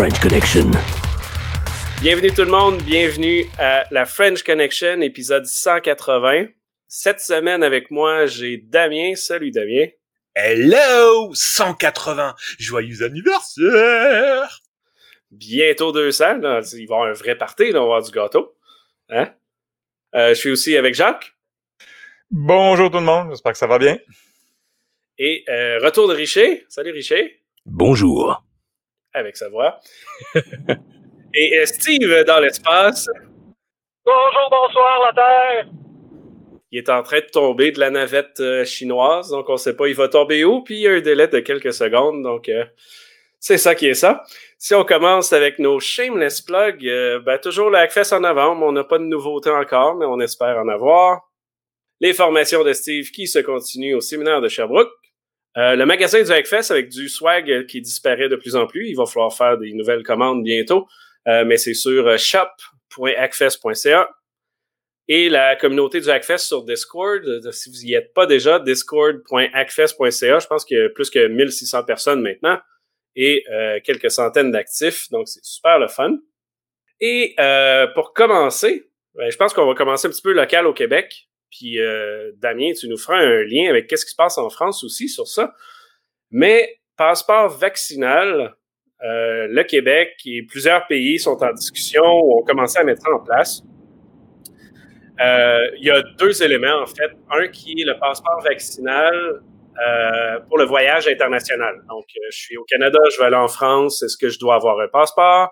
French Connection. Bienvenue tout le monde, bienvenue à la French Connection, épisode 180. Cette semaine avec moi, j'ai Damien. Salut Damien. Hello! 180! Joyeux anniversaire! Bientôt 200, là. il va y avoir un vrai party, là, on va avoir du gâteau. Hein? Euh, je suis aussi avec Jacques. Bonjour tout le monde, j'espère que ça va bien. Et euh, retour de Richer. Salut Richer. Bonjour. Avec sa voix. Et euh, Steve dans l'espace. Bonjour, bonsoir la Terre. Il est en train de tomber de la navette euh, chinoise, donc on sait pas il va tomber où, puis il y a un délai de quelques secondes, donc euh, c'est ça qui est ça. Si on commence avec nos shameless plugs, euh, ben, toujours le Hackfest en novembre, on n'a pas de nouveautés encore, mais on espère en avoir. Les formations de Steve qui se continuent au séminaire de Sherbrooke. Le magasin du Hackfest avec du swag qui disparaît de plus en plus. Il va falloir faire des nouvelles commandes bientôt, mais c'est sur shop.hackfest.ca et la communauté du Hackfest sur Discord. Euh, si vous y êtes pas déjà, discord.hackfest.ca. Je pense qu'il y a plus que 1600 personnes maintenant et euh, quelques centaines d'actifs. Donc, c'est super le fun. Et euh, pour commencer, ben, je pense qu'on va commencer un petit peu local au Québec. Puis, Damien, tu nous feras un lien avec qu'est-ce qui se passe en France aussi sur ça. Mais passeport vaccinal, le Québec et plusieurs pays sont en discussion ou ont commencé à mettre en place. Euh, il y a deux éléments, en fait. Un qui est le passeport vaccinal euh, pour le voyage international. Donc, euh, je suis au Canada, je vais aller en France, est-ce que je dois avoir un passeport?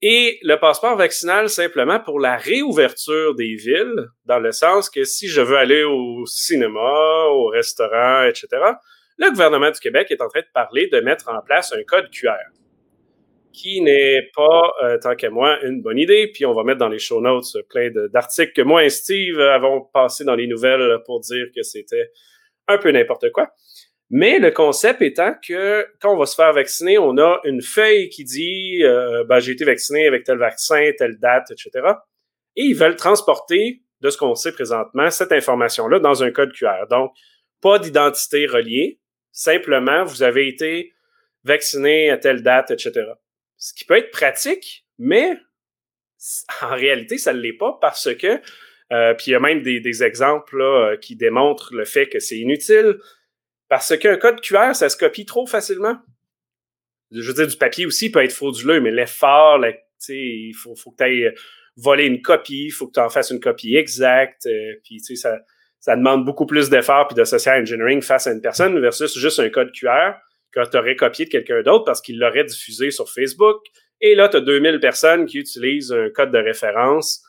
Et le passeport vaccinal simplement pour la réouverture des villes, dans le sens que si je veux aller au cinéma, au restaurant, etc., le gouvernement du Québec est en train de parler de mettre en place un code QR qui n'est pas, euh, tant qu'à moi, une bonne idée. Puis on va mettre dans les show notes plein d'articles que moi et Steve avons passé dans les nouvelles pour dire que c'était un peu n'importe quoi. Mais le concept étant que quand on va se faire vacciner, on a une feuille qui dit euh, ben, j'ai été vacciné avec tel vaccin, telle date, etc. Et ils veulent transporter, de ce qu'on sait présentement, cette information-là dans un code QR. Donc, pas d'identité reliée, simplement vous avez été vacciné à telle date, etc ce qui peut être pratique, mais en réalité, ça ne l'est pas parce que, euh, puis il y a même des, exemples là, euh, qui démontrent le fait que c'est inutile, parce qu'un code QR, ça se copie trop facilement. Je veux dire, du papier aussi peut être frauduleux, mais l'effort, il faut, faut que tu ailles voler une copie, il faut que tu en fasses une copie exacte, euh, puis ça, ça demande beaucoup plus d'efforts puis de social engineering face à une personne versus juste un code QR que tu aurais copié de quelqu'un d'autre parce qu'il l'aurait diffusé sur Facebook. Et là, tu as 2000 personnes qui utilisent un code de référence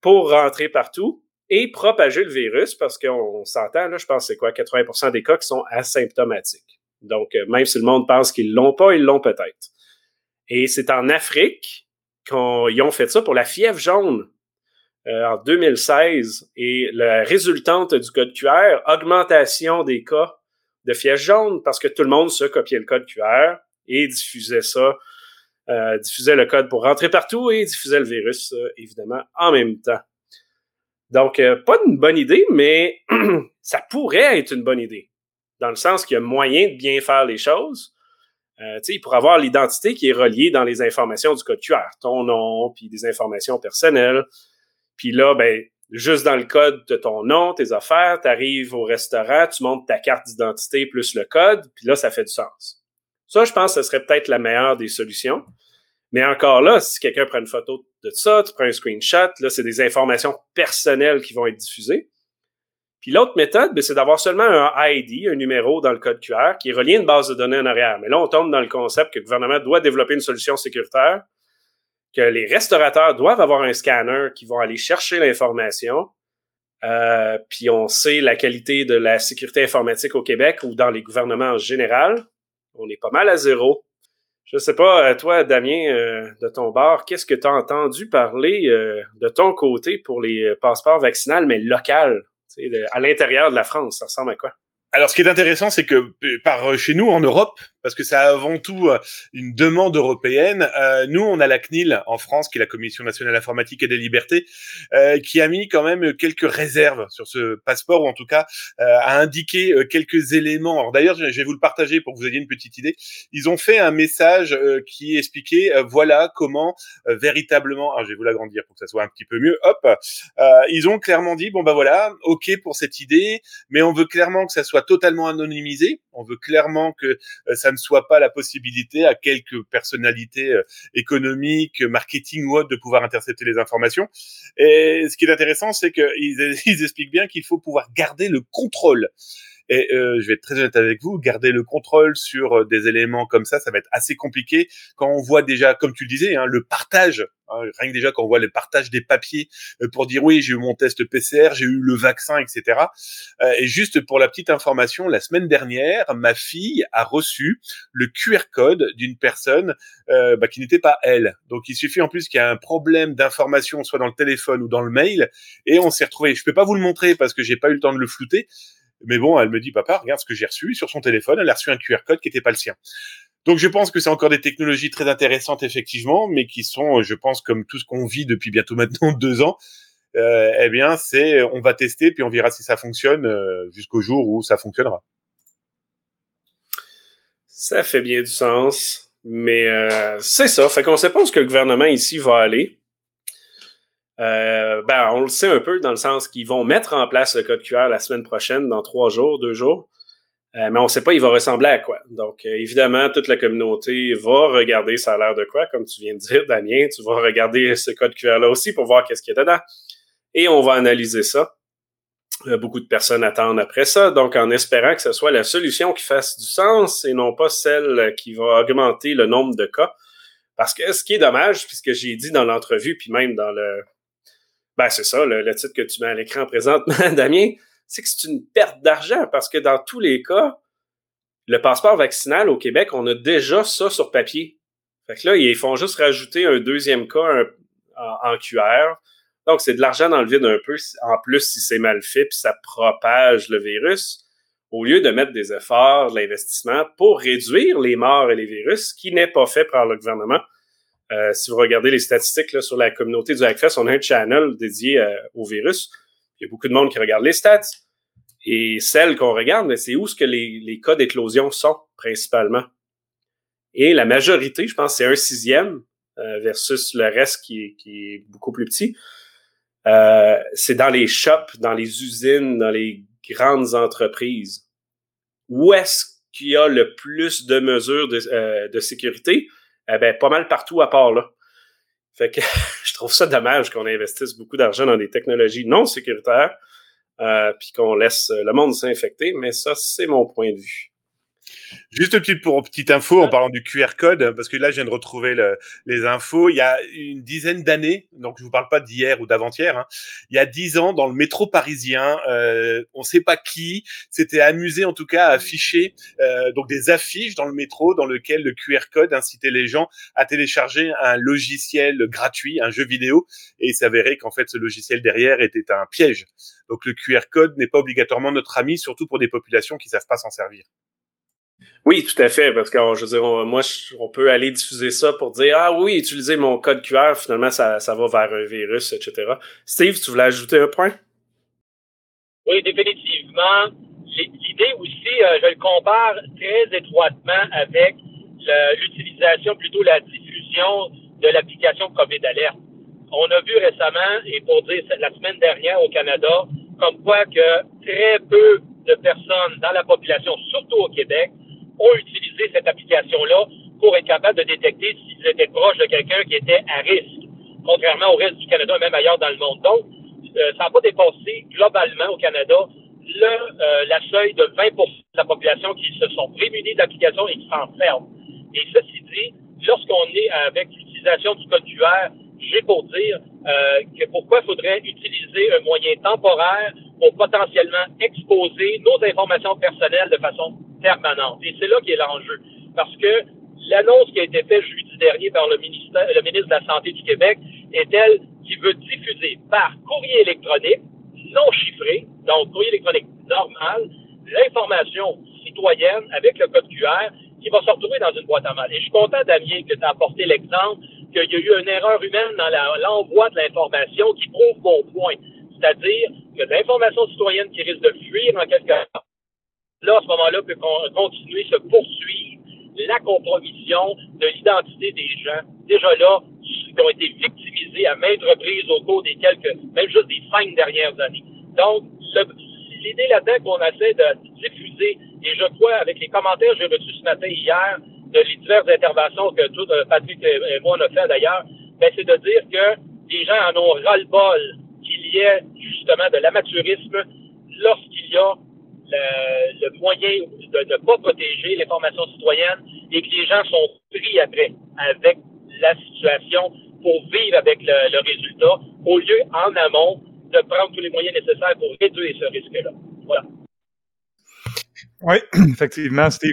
pour rentrer partout et propager le virus parce qu'on s'entend, là, je pense c'est quoi, 80% des cas qui sont asymptomatiques. Donc, euh, même si le monde pense qu'ils l'ont pas, ils l'ont peut-être. Et c'est en Afrique qu'ils ont fait ça pour la fièvre jaune euh, en 2016. Et la résultante du code QR, augmentation des cas de fièvre jaune parce que tout le monde se copiait le code QR et diffusait ça, euh, diffusait le code pour rentrer partout et diffusait le virus, euh, évidemment, en même temps. Donc, euh, pas une bonne idée, mais ça pourrait être une bonne idée, dans le sens qu'il y a moyen de bien faire les choses. Euh, il avoir l'identité qui est reliée dans les informations du code QR, ton nom, puis des informations personnelles. Puis là, ben, juste dans le code de ton nom, tes affaires, tu arrives au restaurant, tu montes ta carte d'identité plus le code, puis là, ça fait du sens. Ça, je pense que ce serait peut-être la meilleure des solutions. Mais encore là, si quelqu'un prend une photo de ça, tu prends un screenshot, là, c'est des informations personnelles qui vont être diffusées. Puis l'autre méthode, ben, c'est d'avoir seulement un ID, un numéro dans le code QR qui à une base de données en arrière. Mais là, on tombe dans le concept que le gouvernement doit développer une solution sécuritaire que les restaurateurs doivent avoir un scanner qui vont aller chercher l'information. Euh, puis on sait la qualité de la sécurité informatique au Québec ou dans les gouvernements en général. On est pas mal à zéro. Je sais pas, euh, toi, Damien, euh, de ton bar, qu'est-ce que tu as entendu parler de ton côté pour les passeports vaccinaux, mais local, à l'intérieur de la France? Ça ressemble à quoi? Alors, ce qui est intéressant, c'est que par chez nous, en Europe, parce que ça avant tout une demande européenne. nous, on a la CNIL en France, qui est la Commission nationale informatique et des libertés, qui a mis quand même quelques réserves sur ce passeport, ou en tout cas a indiqué quelques éléments. D'ailleurs, je vais vous le partager pour que vous ayez une petite idée. Ils ont fait un message qui expliquait voilà comment véritablement. Alors, je vais vous l'agrandir pour que ça soit un petit peu mieux. Hop, ils ont clairement dit bon bah voilà, ok pour cette idée, mais on veut clairement que ça soit totalement anonymisé. On veut clairement que euh, ne soit pas la possibilité à quelques personnalités euh, économiques, marketing ou autres de pouvoir intercepter les informations. Et ce qui est intéressant, c'est qu'ils ils expliquent bien qu'il faut pouvoir garder le contrôle. Et euh, je vais être très honnête avec vous, garder le contrôle sur euh, des éléments comme ça, ça va être assez compliqué quand on voit déjà, comme tu le disais, hein, le partage. Hein, rien que déjà quand on voit le partage des papiers euh, pour dire oui, j'ai eu mon test PCR, j'ai eu le vaccin, etc. et juste pour la petite information, la semaine dernière, ma fille a reçu le QR code d'une personne bah, qui n'était pas elle. Donc il suffit en plus qu'il y ait un problème d'information, soit dans le téléphone ou dans le mail, et on s'est retrouvé. Je peux pas vous le montrer parce que j'ai pas eu le temps de le flouter, mais bon, elle me dit, papa, regarde ce que j'ai reçu sur son téléphone. Elle a reçu un QR code qui n'était pas le sien. Donc je pense que c'est encore des technologies très intéressantes effectivement, mais qui sont, je pense, comme tout ce qu'on vit depuis bientôt maintenant deux ans. Euh, eh bien, c'est, on va tester puis on verra si ça fonctionne euh, jusqu'au jour où ça fonctionnera. Ça fait bien du sens, mais euh, c'est ça. Fait qu'on sait pas où ce que le gouvernement ici va aller. Euh, ben, on le sait un peu dans le sens qu'ils vont mettre en place le code QR la semaine prochaine, dans trois jours, deux jours. Euh, mais on ne sait pas il va ressembler à quoi. Donc, euh, évidemment, toute la communauté va regarder ça a l'air de quoi, comme tu viens de dire, Damien. Tu vas regarder ce code QR-là aussi pour voir qu'est-ce qu'il y a dedans. Et on va analyser ça. beaucoup de personnes attendent après ça, donc en espérant que ce soit la solution qui fasse du sens et non pas celle qui va augmenter le nombre de cas. Parce que ce qui est dommage, puisque j'ai dit dans l'entrevue, puis même dans le, ben, c'est ça, le, titre que tu mets à l'écran présentement, Damien, c'est que c'est une perte d'argent parce que dans tous les cas, le passeport vaccinal au Québec, on a déjà ça sur papier. Fait que là, ils font juste rajouter un deuxième cas en, QR. Donc, c'est de l'argent dans le vide un peu. En plus, si c'est mal fait, puis ça propage le virus, au lieu de mettre des efforts, de l'investissement pour réduire les morts et les virus, qui n'est pas fait par le gouvernement. Euh, si vous regardez les statistiques là, sur la communauté du Hackfest, on a un channel dédié euh, au virus. Il y a beaucoup de monde qui regarde les stats. Et celles qu'on regarde, c'est où ce que les, cas d'éclosion sont principalement. Et la majorité, je pense, c'est un sixième euh, versus le reste qui est, beaucoup plus petit. c'est dans les shops, dans les usines, dans les grandes entreprises. Où est-ce qu'il y a le plus de mesures de, de sécurité? Eh ben, pas mal partout à part là. Fait que je trouve ça dommage qu'on investisse beaucoup d'argent dans des technologies non sécuritaires, euh, puis qu'on laisse le monde s'infecter, mais ça, c'est mon point de vue. Juste une petite, pour, petite info en parlant du QR code, parce que là, je viens de retrouver le, les infos. Il y a une dizaine d'années, donc je vous parle pas d'hier ou d'avant-hier, hein, il y a dix ans, dans le métro parisien, euh, on sait pas qui s'était amusé en tout cas à afficher euh, donc des affiches dans le métro dans lequel le QR code incitait les gens à télécharger un logiciel gratuit, un jeu vidéo, et il s'avérait qu'en fait ce logiciel derrière était un piège. Donc le QR code n'est pas obligatoirement notre ami, surtout pour des populations qui savent pas s'en servir. Oui, tout à fait, parce que je veux dire, moi, on peut aller diffuser ça pour dire ah oui, utiliser mon code QR, finalement, ça, ça va vers un virus, etc. Steve, tu voulais ajouter un point? Oui, définitivement. L'idée aussi, euh, je le compare très étroitement avec l'utilisation, plutôt la diffusion de l'application COVID Alert. On a vu récemment, et pour dire la semaine dernière au Canada, comme quoi que très peu de personnes dans la population, surtout au Québec, ont utilisé cette application-là pour être capable de détecter s'ils étaient proches de quelqu'un qui était à risque, contrairement au reste du Canada et même ailleurs dans le monde. Donc, euh, ça n'a pas dépassé globalement au Canada le, euh, la seuil de 20% de la population qui se sont prémunis d'application et qui s'en servent. Et ceci dit, lorsqu'on est avec l'utilisation du code QR, j'ai pour dire euh, que pourquoi faudrait utiliser un moyen temporaire pour potentiellement exposer nos informations personnelles de façon Et c'est là qui est l'enjeu. Parce que l'annonce qui a été faite jeudi dernier par le, ministère, le ministre de la Santé du Québec est elle qui veut diffuser par courrier électronique non chiffré, donc courrier électronique normal, l'information citoyenne avec le code QR qui va se retrouver dans une boîte à mal. Et je suis content, Damien, que tu as apporté l'exemple qu'il y a eu une erreur humaine dans l'envoi de l'information qui prouve mon point. C'est-à-dire que l'information citoyenne qui risque de fuir en quelque sorte, là, à ce moment-là, peut continuer, se poursuivre la compromission de l'identité des gens, déjà là, qui ont été victimisés à maintes reprises au cours des quelques, même juste des cinq dernières années. Donc, l'idée là-dedans qu'on essaie de diffuser, et je crois, avec les commentaires que j'ai reçus ce matin hier, de les diverses interventions que tout euh, Patrick et moi on a fait d'ailleurs, ben, c'est de dire que les gens en ont ras-le-bol qu'il y ait justement de l'amateurisme lorsqu'il y a le, moyen de ne pas protéger l'information citoyenne et que les gens sont pris après avec la situation pour vivre avec le, résultat, au lieu en amont de prendre tous les moyens nécessaires pour réduire ce risque-là. Voilà. Oui, effectivement, Steve.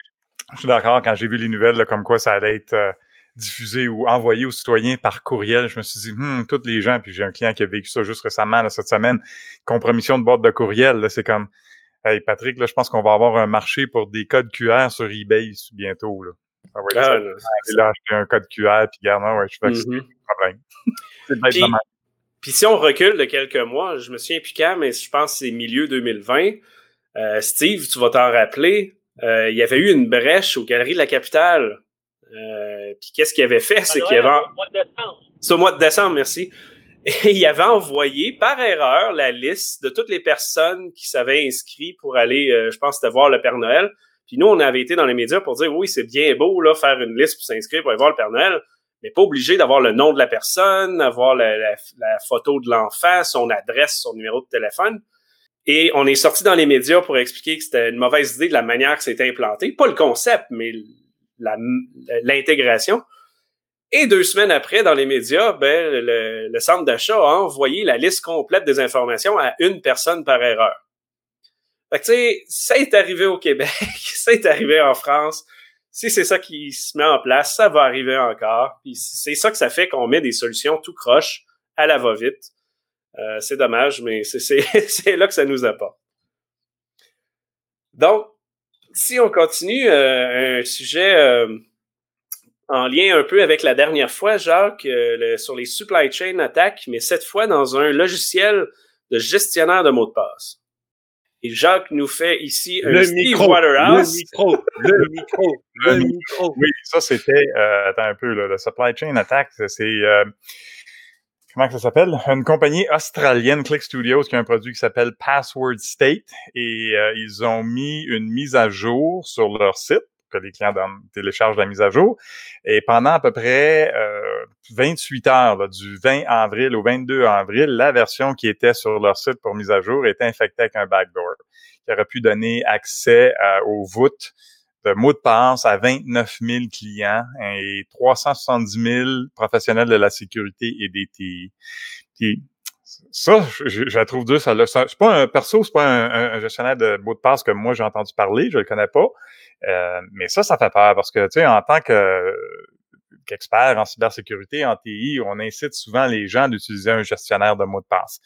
Je suis d'accord. Quand j'ai vu les nouvelles, comme quoi ça allait être euh, diffusé ou envoyé aux citoyens par courriel, je me suis dit, hmm, toutes les gens, puis j'ai un client qui a vécu ça juste récemment, cette semaine, compromission de boîte de courriel, c'est comme, hey Patrick, là, je pense qu'on va avoir un marché pour des codes QR sur eBay bientôt. Là. Ça va être ah, là, acheter un code QR, puis regarde, ouais, je fais mm problème. c'est puis, puis si on recule de quelques mois, je me souviens plus quand, mais je pense que c'est milieu 2020, euh, Steve, tu vas t'en rappeler, euh, il y avait eu une brèche aux Galeries de la Capitale. Euh, puis qu'est-ce qu'il avait fait? C'est qu'il avait. C'est au mois de décembre, merci. Et il avait envoyé par erreur la liste de toutes les personnes qui s'avaient inscrit pour aller, euh, je pense, voir le Père Noël. Puis nous, on avait été dans les médias pour dire oui, c'est bien beau là faire une liste pour s'inscrire pour aller voir le Père Noël, mais pas obligé d'avoir le nom de la personne, avoir la, la photo de l'enfant, son adresse, son numéro de téléphone. Et on est sorti dans les médias pour expliquer que c'était une mauvaise idée de la manière que c'était implanté. Pas le concept, mais l'intégration. Et deux semaines après, dans les médias, ben, le, centre d'achat a envoyé la liste complète des informations à une personne par erreur. Fait que, tu sais, ça est arrivé au Québec, ça est arrivé en France. Si c'est ça qui se met en place, ça va arriver encore. C'est ça que ça fait qu'on met des solutions tout croche à la va-vite. Euh, c'est dommage, mais c'est là que ça nous apporte. Donc, si on continue, euh, un sujet euh, en lien un peu avec la dernière fois, Jacques, sur les supply chain attaques, mais cette fois dans un logiciel de gestionnaire de mots de passe. Et Jacques nous fait ici un le Steve micro, Waterhouse. Le micro, le micro, le micro. Oui, ça c'était, attends un peu, le supply chain attack, c'est comment ça s'appelle? Une compagnie australienne, Click Studios, qui a un produit qui s'appelle Password State et euh, ils ont mis une mise à jour sur leur site que les clients téléchargent la mise à jour. Et pendant à peu près euh, 28 heures, du 20 avril au 22 avril, la version qui était sur leur site pour mise à jour était infectée avec un backdoor qui aurait pu donner accès euh, aux voûtes de mots de passe à 29 000 clients et 370 000 professionnels de la sécurité et des TI. Ça, je, je, la trouve dur. Ça, c'est pas un perso, c'est pas un, gestionnaire de mots de passe que moi j'ai entendu parler, je le connais pas. Euh, mais ça, ça fait peur parce que, tu sais, en tant que qu'expert en cybersécurité, en TI, on incite souvent les gens d'utiliser un gestionnaire de mots de passe.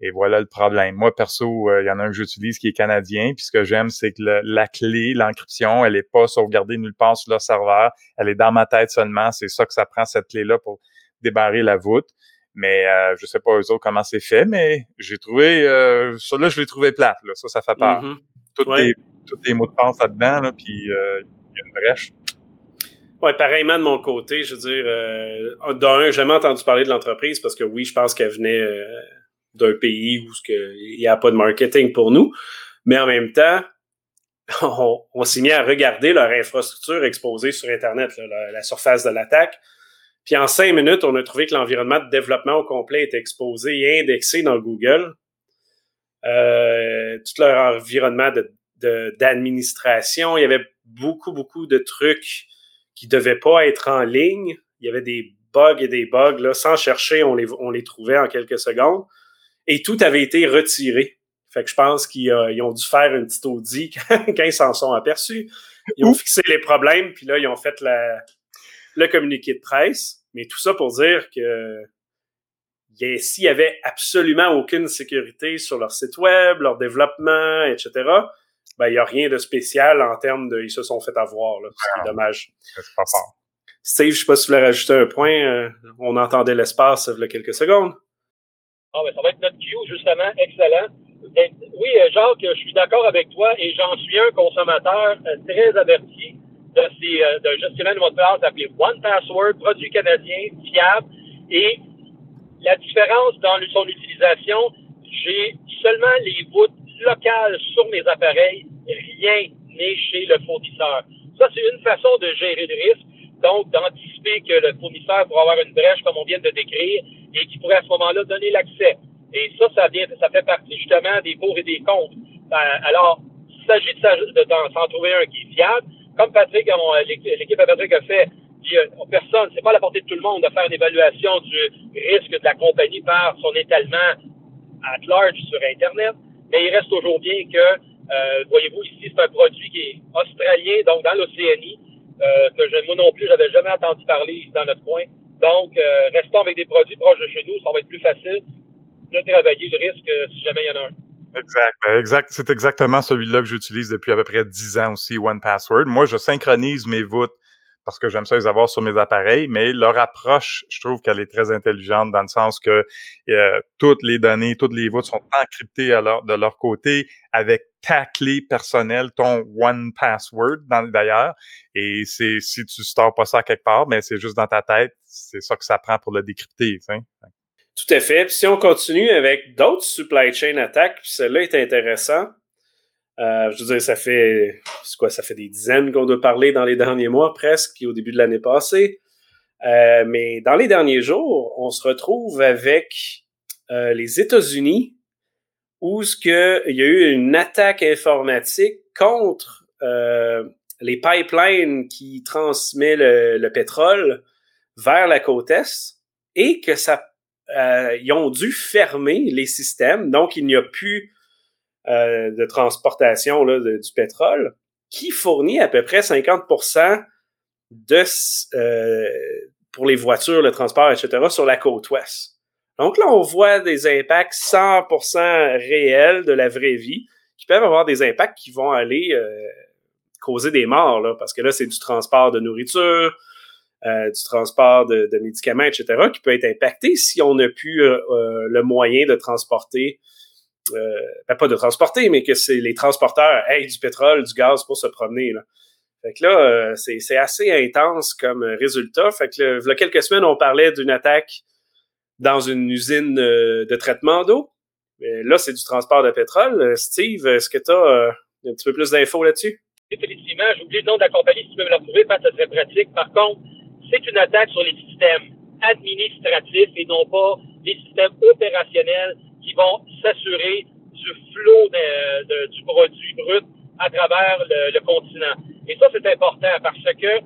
Et voilà le problème. Moi, perso, euh, il y en a un que j'utilise qui est canadien. Puis ce que j'aime, c'est que la clé, l'encryption, elle est pas sauvegardée nulle part sur le serveur. Elle est dans ma tête seulement. C'est ça que ça prend, cette clé-là, pour débarrer la voûte. Mais euh, je sais pas eux autres comment c'est fait, mais j'ai trouvé euh, ça là, je l'ai trouvé plate. Là. Ça, ça fait peur. Mm les, tous les mots de passe là-dedans, là, puis euh, il y a une brèche. Ouais, pareillement de mon côté, je veux dire, euh, d'un, j'ai jamais entendu parler de l'entreprise parce que oui, je pense qu'elle venait euh, d'un pays où il n'y a pas de marketing pour nous. Mais en même temps, on, s'est mis à regarder leur infrastructure exposée sur Internet, la, surface de l'attaque. Puis en cinq minutes, on a trouvé que l'environnement de développement au complet était exposé et indexé dans Google. Euh, tout leur environnement d'administration, il y avait beaucoup, beaucoup de trucs qui devaient pas être en ligne. Il y avait des bugs et des bugs. Là, sans chercher, on les, on les trouvait en quelques secondes et tout avait été retiré. Fait que je pense qu'ils ont dû faire une petite audit quand, ils s'en sont aperçus. Ils ont fixé les problèmes, puis là, ils ont fait la, le communiqué de presse. Mais tout ça pour dire que s'il y avait absolument aucune sécurité sur leur site web, leur développement, etc., ben, il n'y a rien de spécial en termes de ils se sont fait avoir, là, ce qui est dommage. C'est pas fort. Steve, je sais pas si tu voulais rajouter un point. euh, on entendait l'espace il y a quelques secondes. Ah, ben, ça va être notre cue, justement. Excellent. Ben, oui, euh, Jacques, je suis d'accord avec toi et j'en suis un consommateur euh, très averti euh, d'un gestionnaire de mot de passe appelé One Password, produit canadien, fiable. Et la différence dans son utilisation, j'ai seulement les voûtes locales sur mes appareils, rien n'est chez le fournisseur. Ça, c'est une façon de gérer le risque, donc d'anticiper que le fournisseur pourrait avoir une brèche, comme on vient de décrire, et qui pourrait à ce moment-là donner l'accès. Et ça, ça, vient, ça fait partie justement des pour et des contre. Ben, alors, il s'agit de, s'en trouver un qui est fiable. Comme Patrick, on- l'équipe à Patrick a fait, euh, personne, c'est pas à la portée de tout le monde de faire une évaluation du risque de la compagnie par son étalement at large sur Internet, mais il reste toujours bien que, euh, voyez-vous, ici, c'est un produit qui est australien, donc dans l'Océanie, euh, que je, moi non plus, j'avais jamais entendu parler ici dans notre coin. Donc, euh, restons avec des produits proches de chez nous, ça va être plus facile de travailler le risque euh, si jamais il y en a un. Exact. Ben, exact. C'est exactement celui-là que j'utilise depuis à peu près 10 ans aussi, One Password. Moi, je synchronise mes voûtes parce que j'aime ça les avoir sur mes appareils, mais leur approche, je trouve qu'elle est très intelligente dans le sens que euh, toutes les données, toutes les voûtes sont encryptées à leur, de leur côté avec ta clé personnelle, ton One Password d'ailleurs. Et c'est si tu stores pas ça quelque part, mais c'est juste dans ta tête, c'est ça que ça prend pour le décrypter. Tout à fait. Puis si on continue avec d'autres supply chain attaques, puis celle-là est intéressant. Euh, je veux dire, ça fait quoi, ça fait des dizaines qu'on doit parler dans les derniers mois presque, au début de l'année passée. Euh, mais dans les derniers jours, on se retrouve avec euh, les États-Unis, où ce que il y a eu une attaque informatique contre les pipelines qui transmettent le, le pétrole vers la côte est, et que ça euh, ils ont dû fermer les systèmes, donc il n'y a plus euh, de transportation là, du pétrole, qui fournit à peu près 50% de, euh, pour les voitures, le transport, etc., sur la côte ouest. Donc là, on voit des impacts 100% réels de la vraie vie, qui peuvent avoir des impacts qui vont aller causer des morts, là, parce que là, c'est du transport de nourriture, euh, du transport de, de, médicaments, etc., qui peut être impacté si on n'a plus euh, euh, le moyen de transporter, euh, ben pas de transporter, mais que c'est les transporteurs aient du pétrole, du gaz pour se promener. Là. Fait que là, euh, c'est assez intense comme résultat. Fait que là, il y a quelques semaines, on parlait d'une attaque dans une usine de traitement d'eau. Là, c'est du transport de pétrole. Steve, est-ce que tu as un petit peu plus d'infos là-dessus? Effectivement, j'ai oublié le nom de la compagnie, si tu peux me la retrouver, parce que ça pratique. Par contre, c'est une attaque sur les systèmes administratifs et non pas les systèmes opérationnels qui vont s'assurer du flot du produit brut à travers le, continent. Et ça, c'est important parce que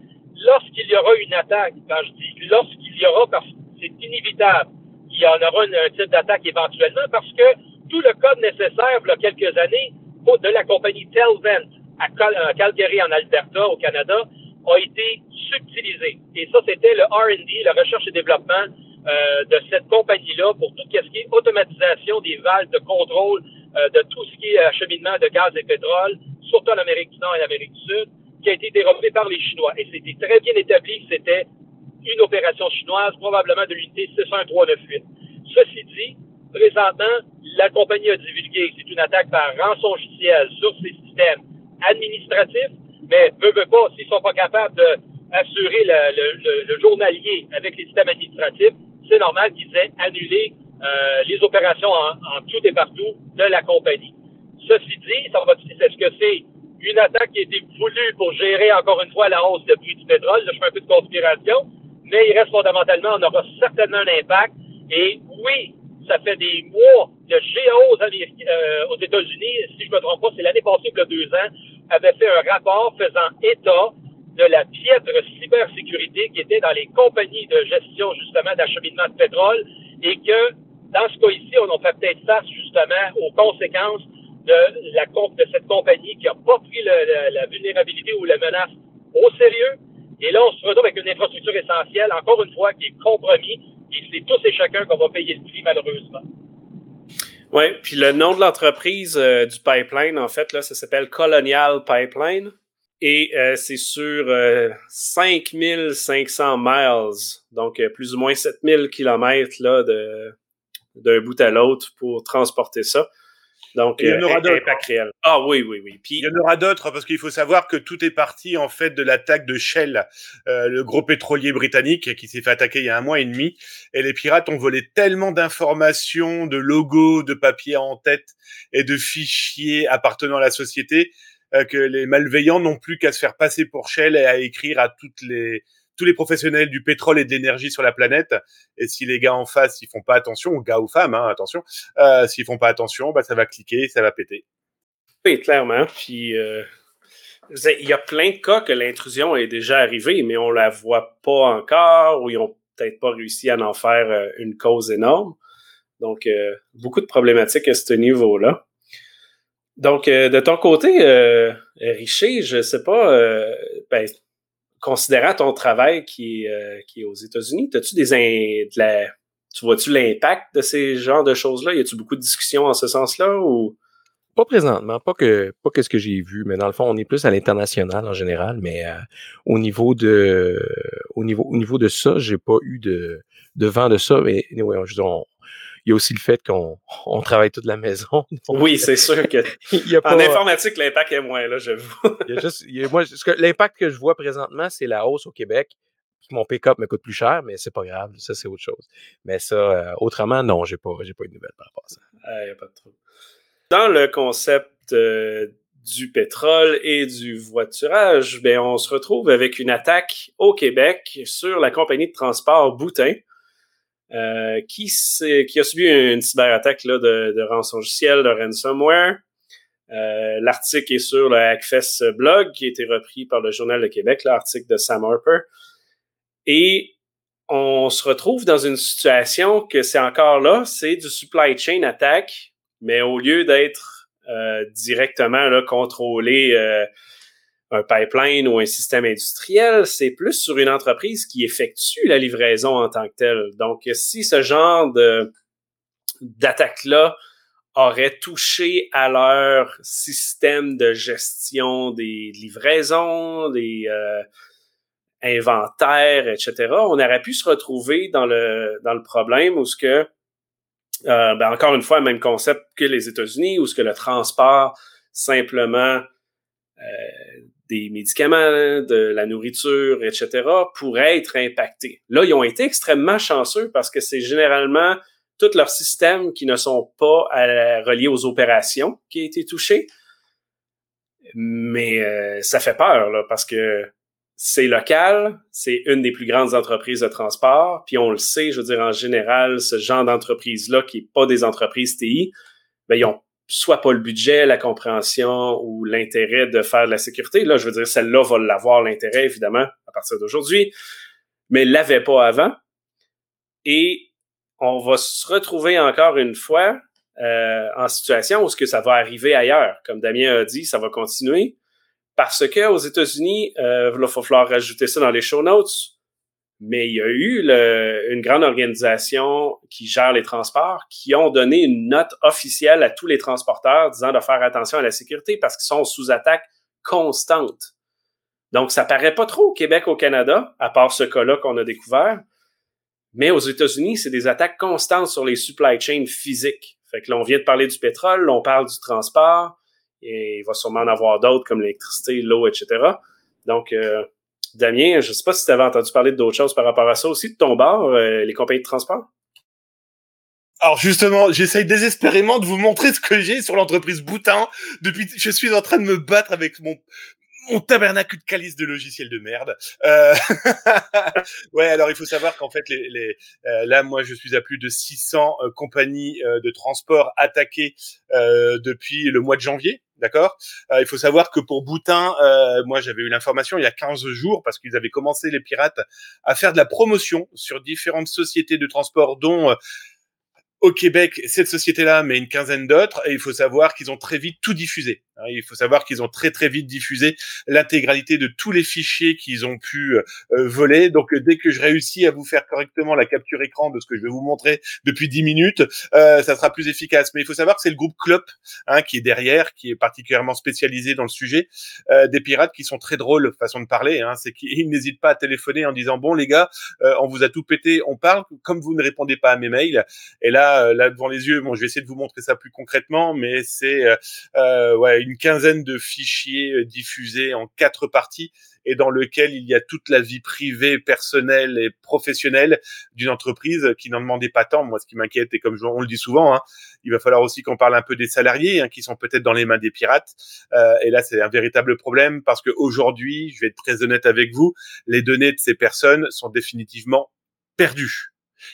lorsqu'il y aura une attaque, quand je dis lorsqu'il y aura, parce que c'est inévitable qu'il y en aura un type d'attaque éventuellement, parce que tout le code nécessaire, il y a quelques années, de la compagnie Telvent à Cal Calgary, en Alberta, au Canada, a été subtilisé. Et ça, c'était le R&D, la recherche et développement euh, de cette compagnie-là pour tout ce qui est automatisation des valves de contrôle euh, de tout ce qui est acheminement de gaz et pétrole, surtout en Amérique du Nord et en Amérique du Sud, qui a été développé par les Chinois. Et c'était très bien établi que c'était une opération chinoise, probablement de l'unité 61398. Ceci dit, présentement, la compagnie a divulgué que c'est une attaque par rançon logiciel sur ses systèmes administratifs, mais veut, veut pas, s'ils sont pas capables d'assurer le, le, le, journalier avec les systèmes administratifs, c'est normal qu'ils aient annulé euh, les opérations en, en, tout et partout de la compagnie. Ceci dit, ça va, est-ce que c'est une attaque qui a été voulue pour gérer encore une fois la hausse du prix du pétrole? Je fais un peu de conspiration, mais il reste fondamentalement, on aura certainement un impact. Et oui, ça fait des mois GAO aux, euh, aux États-Unis, si je me trompe pas, c'est l'année passée, il y deux ans, avait fait un rapport faisant état de la piètre cybersécurité qui était dans les compagnies de gestion, justement, d'acheminement de pétrole et que, dans ce cas ici, on a fait peut-être face, justement, aux conséquences de, la, de cette compagnie qui n'a pas pris la vulnérabilité ou la menace au sérieux. Et là, on se retrouve avec une infrastructure essentielle, encore une fois, qui est compromise. Et c'est tous et chacun qu'on va payer le prix, malheureusement. Oui, puis le nom de l'entreprise du pipeline, en fait, là, ça s'appelle Colonial Pipeline. Et c'est sur 5500 miles, donc plus ou moins 7000 kilomètres d'un bout à l'autre pour transporter ça. Donc, il y en aura d'autres. Ah oui, oui, oui. Puis, il y en aura d'autres parce qu'il faut savoir que tout est parti en fait de l'attaque de Shell, euh, le gros pétrolier britannique qui s'est fait attaquer il y a un mois et demi. Et les pirates ont volé tellement d'informations, de logos, de papiers en tête et de fichiers appartenant à la société euh, que les malveillants n'ont plus qu'à se faire passer pour Shell et à écrire à toutes les tous les professionnels du pétrole et de l'énergie sur la planète. Et si les gars en face, ils font pas attention, gars ou femmes, hein, attention, euh, s'ils font pas attention, bah, ça va cliquer, ça va péter. Oui, clairement. Puis, euh, il y a plein de cas que l'intrusion est déjà arrivée, mais on la voit pas encore ou ils ont peut-être pas réussi à en faire euh, une cause énorme. Donc, euh, beaucoup de problématiques à ce niveau-là. Donc, de ton côté, Richer, je sais pas, ben, considérant ton travail qui est, euh, qui est aux États-Unis, as-tu des de la, tu vois-tu l'impact de ces genres de choses-là? Y a-tu beaucoup de discussions en ce sens-là ou? Pas présentement, pas que pas que ce que j'ai vu, mais dans le fond, on est plus à l'international en général, mais euh, au niveau de au niveau au niveau de ça, j'ai pas eu de, de vent de ça, mais anyway, je on, il y a aussi le fait qu'on on travaille toute la maison. oui, c'est sûr que en informatique, l'impact est moins là, j'avoue. il y a juste, moi, l'impact que je vois présentement, c'est la hausse au Québec. Mon pick-up me coûte plus cher, mais c'est pas grave, ça c'est autre chose. Mais ça, euh, autrement, non, j'ai pas, j'ai pas eu de nouvelles par rapport à ça. Ah, il a pas de trouble. Dans le concept euh, du pétrole et du voiturage, ben, on se retrouve avec une attaque au Québec sur la compagnie de transport Boutin. Euh, qui, qui a subi une cyberattaque là, de, de rançongiciel, de ransomware. Euh, l'article est sur le Hackfest blog qui a été repris par le Journal de Québec, l'article de Sam Harper. Et on se retrouve dans une situation que c'est encore là, c'est du supply chain attack, mais au lieu d'être euh, directement là, contrôlé euh, un pipeline ou un système industriel, c'est plus sur une entreprise qui effectue la livraison en tant que telle. Donc, si ce genre de d'attaque-là aurait touché à leur système de gestion des livraisons, des euh, inventaires, etc., on aurait pu se retrouver dans le, dans le problème où ce que, euh, ben encore une fois, même concept que les États-Unis, où ce que le transport simplement euh, des médicaments, de la nourriture, etc., pourraient être impactés. Là, ils ont été extrêmement chanceux parce que c'est généralement tous leurs systèmes qui ne sont pas reliés aux opérations qui ont été touchés. Mais euh, ça fait peur, là, parce que c'est local, c'est une des plus grandes entreprises de transport, puis on le sait, je veux dire, en général, ce genre d'entreprise-là, qui n'est pas des entreprises TI, ben, ils ont soit pas le budget, la compréhension ou l'intérêt de faire de la sécurité. Là, je veux dire, celle-là va l'avoir, l'intérêt, évidemment, à partir d'aujourd'hui, mais l'avait pas avant. Et on va se retrouver encore une fois euh, en situation où ce que ça va arriver ailleurs. Comme Damien a dit, ça va continuer. Parce que aux États-Unis, euh, il va falloir rajouter ça dans les show notes, mais il y a eu une grande organisation qui gère les transports qui ont donné une note officielle à tous les transporteurs disant de faire attention à la sécurité parce qu'ils sont sous attaque constante. Donc, ça paraît pas trop au Québec, au Canada, à part ce cas-là qu'on a découvert. Mais aux États-Unis, c'est des attaques constantes sur les supply chains physiques. Fait que là, on vient de parler du pétrole, on parle du transport, et il va sûrement en avoir d'autres comme l'électricité, l'eau, etc. Donc, euh, Damien, je ne sais pas si tu avais entendu parler d'autres choses par rapport à ça aussi, de ton bar, euh, les compagnies de transport? Alors justement, j'essaye désespérément de vous montrer ce que j'ai sur l'entreprise Boutin. Depuis, je suis en train de me battre avec mon mon tabernacle de calice de logiciels de merde. Euh... ouais, alors il faut savoir qu'en fait, les, les euh, là, moi, je suis à plus de 600 euh, compagnies de transport attaquées depuis le mois de janvier. D'accord? Euh, Il faut savoir que pour Boutin, euh, moi j'avais eu l'information il y a 15 jours parce qu'ils avaient commencé les pirates à faire de la promotion sur différentes sociétés de transport dont euh, au Québec, cette société-là, mais une quinzaine d'autres, et il faut savoir qu'ils ont très vite tout diffusé. Hein, il faut savoir qu'ils ont très très vite diffusé l'intégralité de tous les fichiers qu'ils ont pu euh, voler. Donc euh, dès que je réussis à vous faire correctement la capture écran de ce que je vais vous montrer depuis 10 minutes, euh, ça sera plus efficace. Mais il faut savoir que c'est le groupe Clop hein, qui est derrière, qui est particulièrement spécialisé dans le sujet. des pirates qui sont très drôles, façon de parler. Hein, c'est qu'ils n'hésitent pas à téléphoner en disant bon les gars, on vous a tout pété, on parle. Comme vous ne répondez pas à mes mails, et là là devant les yeux, bon je vais essayer de vous montrer ça plus concrètement, mais c'est ouais une quinzaine de fichiers euh, diffusés en quatre parties et dans lequel il y a toute la vie privée, personnelle et professionnelle d'une entreprise qui n'en demandait pas tant. Moi, ce qui m'inquiète, et comme on le dit souvent, hein, il va falloir aussi qu'on parle un peu des salariés hein, qui sont peut-être dans les mains des pirates. Euh, et là, c'est un véritable problème parce qu'aujourd'hui, je vais être très honnête avec vous, les données de ces personnes sont définitivement perdues.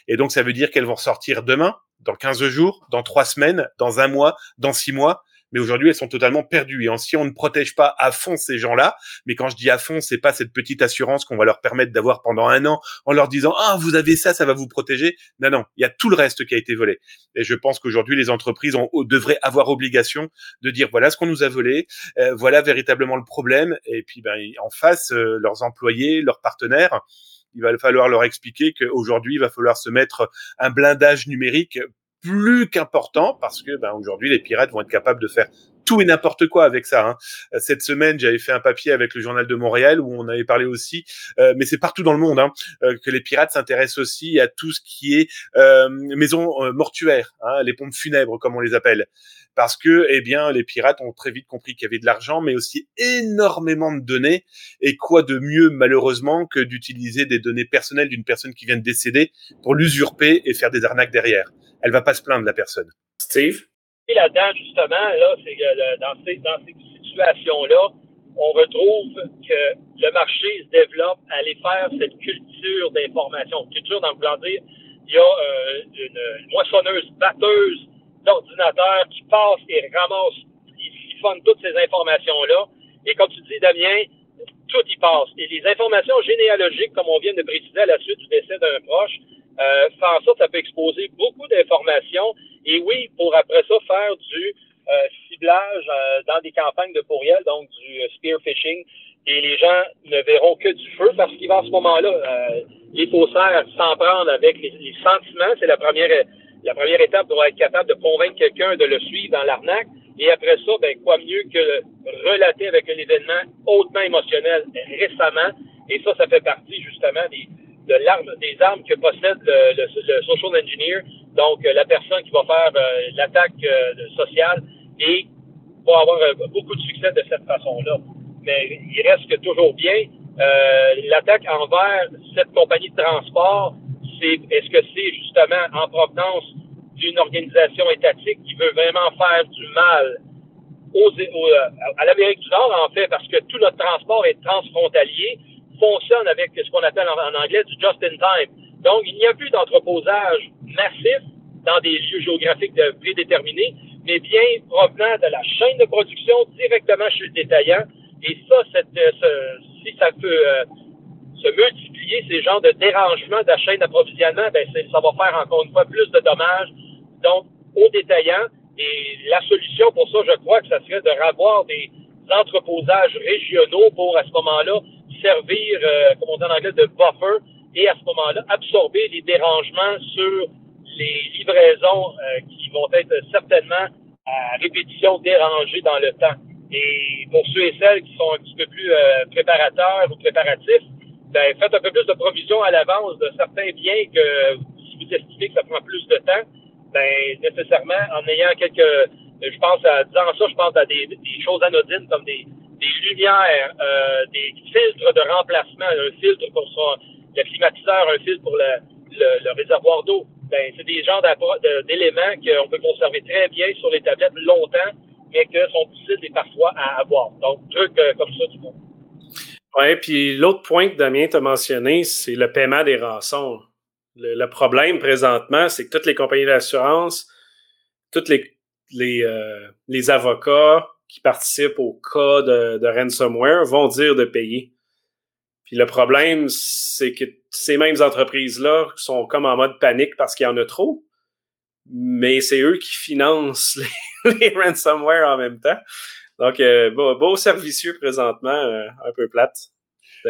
Et donc, ça veut dire qu'elles vont ressortir demain, dans 15 jours, dans 3 semaines, dans un mois, dans 6 mois mais aujourd'hui elles sont totalement perdues. Et si on ne protège pas à fond ces gens-là, mais quand je dis à fond, c'est pas cette petite assurance qu'on va leur permettre d'avoir pendant un an en leur disant ah vous avez ça, ça va vous protéger. Non non, il y a tout le reste qui a été volé. Et je pense qu'aujourd'hui les entreprises devraient avoir obligation de dire voilà ce qu'on nous a volé, euh, voilà véritablement le problème. Et puis ben en face euh, leurs employés, leurs partenaires il va falloir leur expliquer qu'aujourd'hui, il va falloir se mettre un blindage numérique plus qu'important parce que ben, aujourd'hui les pirates vont être capables de faire tout et n'importe quoi avec ça. Hein. Cette semaine, j'avais fait un papier avec le journal de Montréal où on avait parlé aussi, euh, mais c'est partout dans le monde, hein, euh, que les pirates s'intéressent aussi à tout ce qui est euh, maison euh, mortuaire, hein, les pompes funèbres comme on les appelle, parce que eh bien les pirates ont très vite compris qu'il y avait de l'argent, mais aussi énormément de données. Et quoi de mieux malheureusement que d'utiliser des données personnelles d'une personne qui vient de décéder pour l'usurper et faire des arnaques derrière? Elle va pas se plaindre, la personne. Steve? Là-dedans, justement, c'est dans ces, dans ces situations-là, on retrouve que le marché se développe à aller faire cette culture d'information. Culture, dans le dire, il y a euh, une, moissonneuse, batteuse d'ordinateurs qui passe et ramasse, qui siphonne toutes ces informations-là. Et comme tu dis, Damien, tout y passe. Et les informations généalogiques, comme on vient de préciser à la suite du décès d'un proche, euh, en sorte ça peut exposer beaucoup d'informations. Et oui, pour après ça faire du euh, ciblage euh, dans des campagnes de courriel, donc du spear phishing, et les gens ne verront que du feu parce qu'il va à ce moment-là, euh, les faussaires s'en prendre avec les, les sentiments, c'est la première la première étape pour être capable de convaincre quelqu'un de le suivre dans l'arnaque. Et après ça, ben, quoi mieux que relater avec un événement hautement émotionnel récemment. Et ça, ça fait partie justement des, de l'arme, des armes que possède le, le, social engineer, donc euh, la personne qui va faire euh, l'attaque euh, sociale et va avoir beaucoup de succès de cette façon-là. Mais il reste que toujours bien, l'attaque envers cette compagnie de transport, c'est est-ce que c'est justement en provenance d'une organisation étatique qui veut vraiment faire du mal aux, à l'Amérique du Nord, en fait, parce que tout notre transport est transfrontalier, fonctionne avec ce qu'on appelle en, anglais du just-in-time. Donc, il n'y a plus d'entreposage massif dans des lieux géographiques prédéterminés, mais bien provenant de la chaîne de production directement chez le détaillant. Et ça, euh, si ça peut euh, se multiplier, ces genres de dérangements de la chaîne d'approvisionnement, ben ça va faire encore une fois plus de dommages donc aux détaillants. Et la solution pour ça, je crois que ça serait de ravoir des entreposages régionaux pour, à ce moment-là, servir, euh, comme on dit en anglais, de buffer et à ce moment-là, absorber les dérangements sur les livraisons euh, qui vont être certainement à répétition dérangées dans le temps. Et pour ceux et celles qui sont un petit peu plus euh, préparateurs ou préparatifs, ben, faites un peu plus de provision à l'avance de certains biens que si vous estimez que ça prend plus de temps, ben, nécessairement en ayant quelques, je pense à disant ça, je pense à des choses anodines comme des, des lumières, euh, des filtres de remplacement, un filtre pour le climatiseur, un filtre pour le, réservoir d'eau. Ben, c'est des genres d'éléments qu'on peut conserver très bien sur les tablettes longtemps, mais que sont difficiles parfois à avoir. Donc, trucs euh, comme ça du coup. Oui, puis l'autre point que Damien t'a mentionné, c'est le paiement des rançons. Le, problème présentement, c'est que toutes les compagnies d'assurance, tous les, les, euh, les avocats, qui participent au cas de, ransomware vont dire de payer. Puis le problème, c'est que ces mêmes entreprises-là sont comme en mode panique parce qu'il y en a trop, mais c'est eux qui financent les, ransomware en même temps. Donc, euh, beau, beau servicieux présentement, euh, un peu plate.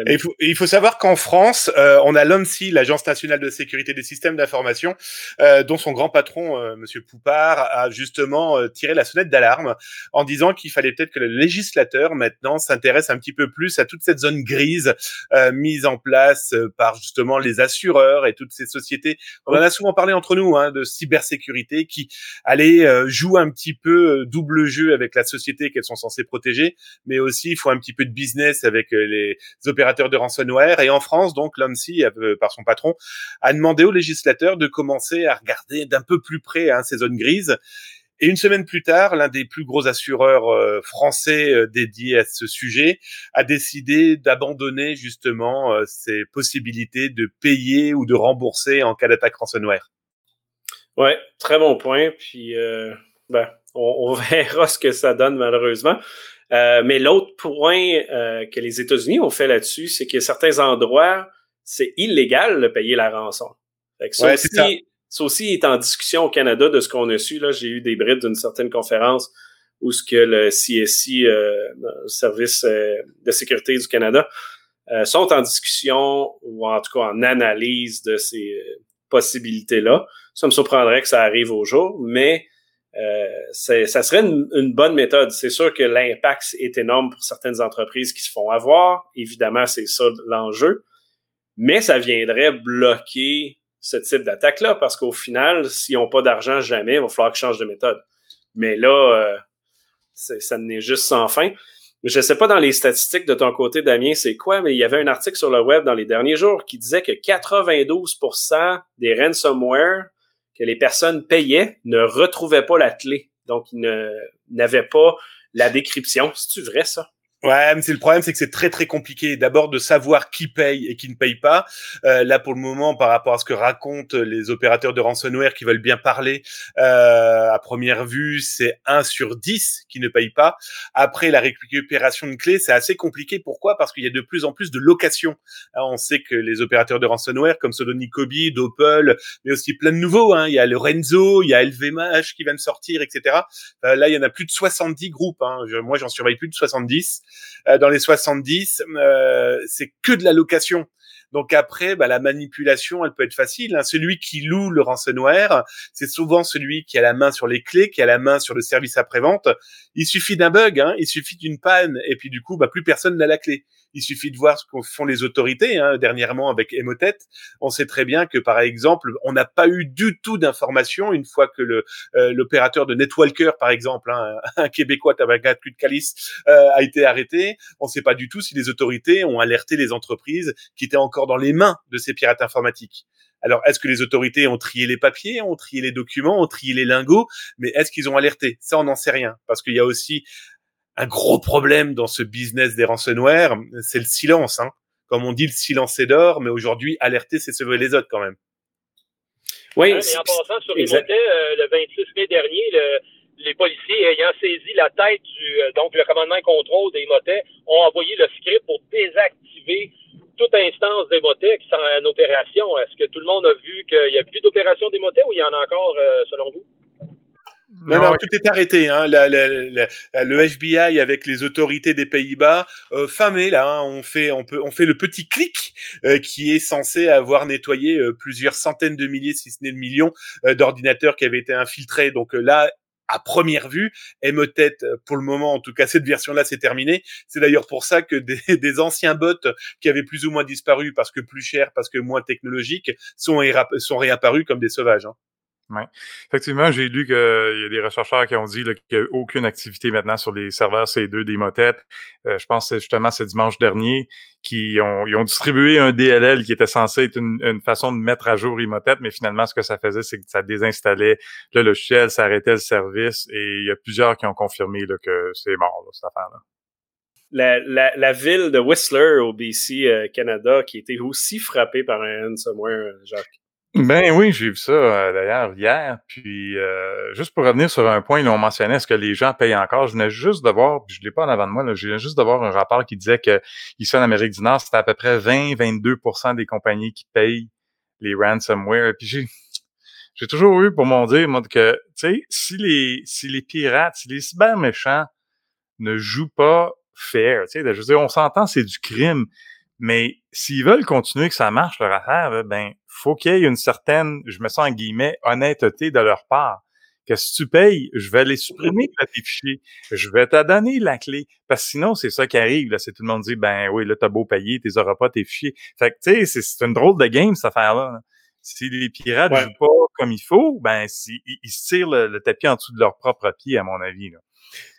Il, faut, il faut savoir qu'en France, euh, on a l'ONSI, l'Agence nationale de sécurité des systèmes d'information, euh, dont son grand patron, euh, Monsieur Poupard, a justement euh, tiré la sonnette d'alarme en disant qu'il fallait peut-être que le législateur maintenant s'intéresse un petit peu plus à toute cette zone grise euh, mise en place euh, par justement les assureurs et toutes ces sociétés. On en a souvent parlé entre nous hein, de cybersécurité qui allez jouent un petit peu double jeu avec la société qu'elles sont censées protéger, mais aussi il faut un petit peu de business avec les de ransomware. Et en France, donc, l'ONSI, euh, par son patron, a demandé aux législateurs de commencer à regarder d'un peu plus près hein, ces zones grises. Et une semaine plus tard, l'un des plus gros assureurs euh, français euh, dédiés à ce sujet a décidé d'abandonner justement ces possibilités de payer ou de rembourser en cas d'attaque ransomware. Ouais, très bon point. Puis, euh, ben, on, on, verra ce que ça donne malheureusement. Euh, mais l'autre point euh, que les États-Unis ont fait là-dessus, c'est que certains endroits, c'est illégal de payer la rançon. Fait que ça, Ouais, aussi, ça aussi est en discussion au Canada de ce qu'on a su. Là, j'ai eu des brides d'une certaine conférence où ce que le CSI, euh, le service euh, de sécurité du Canada, euh, sont en discussion ou en tout cas en analyse de ces euh, possibilités-là. Ça me surprendrait que ça arrive au jour, mais euh, ça serait une, une bonne méthode. C'est sûr que l'impact est énorme pour certaines entreprises qui se font avoir. Évidemment, c'est ça l'enjeu. Mais ça viendrait bloquer ce type d'attaque-là parce qu'au final, s'ils n'ont pas d'argent jamais, il va falloir qu'ils changent de méthode. Mais là, euh, ça n'est juste sans fin. Je ne sais pas dans les statistiques de ton côté, Damien, c'est quoi, mais il y avait un article sur le web dans les derniers jours qui disait que 92% des ransomware que les personnes payaient ne retrouvaient pas la clé. Donc, ils n'avaient pas la décryption. C'est-tu vrai, ça? Ouais, mais c'est le problème, c'est que c'est très très compliqué. D'abord de savoir qui paye et qui ne paye pas. Euh, là, pour le moment, par rapport à ce que racontent les opérateurs de ransomware qui veulent bien parler, euh, à première vue, c'est 1 sur 10 qui ne paye pas. Après, la récupération de clés, c'est assez compliqué. Pourquoi? Parce qu'il y a de plus en plus de locations. Hein, on sait que les opérateurs de ransomware, comme Sodonicobi, Doppel, mais aussi plein de nouveaux. Hein. Il y a le Renzo, il y a LVMH qui vient de sortir, etc. Euh, là, il y en a plus de 70 groupes. Hein. Moi, j'en surveille plus de 70. Euh, dans les 70, euh, c'est que de la location. Donc après, bah, la manipulation, elle peut être facile. Hein. Celui qui loue le ransomware, c'est souvent celui qui a la main sur les clés, qui a la main sur le service après-vente. Il suffit d'un bug, hein. il suffit d'une panne, et puis du coup, bah, plus personne n'a la clé. Il suffit de voir ce qu'ont font les autorités. Hein. Dernièrement, avec Emotet, on sait très bien que, par exemple, on n'a pas eu du tout d'informations une fois que euh, l'opérateur de Netwalker, par exemple, hein, un Québécois, Tabagat Calice, euh, a été arrêté. On ne sait pas du tout si les autorités ont alerté les entreprises qui étaient encore dans les mains de ces pirates informatiques. Alors, est-ce que les autorités ont trié les papiers, ont trié les documents, ont trié les lingots, mais est-ce qu'ils ont alerté? Ça, on n'en sait rien, parce qu'il y a aussi un gros problème dans ce business des ransomware, c'est le silence. Hein. Comme on dit, le silence est d'or, mais aujourd'hui, alerter, c'est sauver les autres quand même. Oui, mais en passant sur exact. Emotet, euh, le 26 mai dernier, le- les policiers ayant saisi la tête du euh, donc le commandement et contrôle des motets ont envoyé le script pour désactiver toute instance des motets qui sont en opération. Est-ce que tout le monde a vu qu'il n'y a plus d'opération des motets ou il y en a encore euh, selon vous? Non, non, tout est arrêté. Hein. La- la- la- le FBI avec les autorités des Pays-Bas, euh, fin mai, là, hein, on fait, on peut, on fait le petit clic euh, qui est censé avoir nettoyé euh, plusieurs centaines de milliers, si ce n'est de millions, euh, d'ordinateurs qui avaient été infiltrés. Donc là, à première vue, Emotet, euh, pour le moment, en tout cas, cette version-là, c'est terminé. C'est d'ailleurs pour ça que des, des anciens bots qui avaient plus ou moins disparu parce que plus cher, parce que moins technologiques, sont, sont réapparus comme des sauvages. Hein. Effectivement, j'ai lu qu'il y a des rechercheurs qui ont dit qu'il n'y a aucune activité maintenant sur les serveurs C2 des. Euh, je pense que c'est justement ce dimanche dernier qui ont, ils ont distribué un DLL qui était censé être une, une façon de mettre à jour Emotet, mais finalement, ce que ça faisait, c'est que ça désinstallait le logiciel, ça arrêtait le service, et il y a plusieurs qui ont confirmé là, que c'est mort, là, cette affaire-là. La, la, la ville de Whistler au BC, euh, Canada, qui était aussi frappée par un ransomware, euh, Jacques. Ben oui, j'ai vu ça euh, d'ailleurs hier. Puis euh, juste pour revenir sur un point, là, on mentionnait est-ce que les gens payent encore? Je venais juste de voir, puis je l'ai pas en avant de moi, là, je viens juste de voir un rapport qui disait que ici en Amérique du Nord, c'était à peu près 20-22% des compagnies qui payent les ransomware. Puis j'ai j'ai toujours eu pour mon dire, moi, que tu sais, si les si les pirates, si les cyber méchants ne jouent pas fair. Tu sais, dire, on s'entend, c'est du crime. Mais s'ils veulent continuer que ça marche leur affaire, ben faut qu'il y ait une certaine, je me sens en guillemets, honnêteté de leur part. Que si tu payes, je vais les supprimer tes fichiers. Je vais te donner la clé. Parce que sinon, c'est ça qui arrive. Là, c'est tout le monde dit, ben oui, là, t'as beau payer, tu auras pas tes fichiers. Fait que, tu sais, c'est une drôle de game, cette affaire-là. Si les pirates jouent pas comme il faut, ben, si, ils, se tirent le, tapis en dessous de leur propre pied, à mon avis. Là.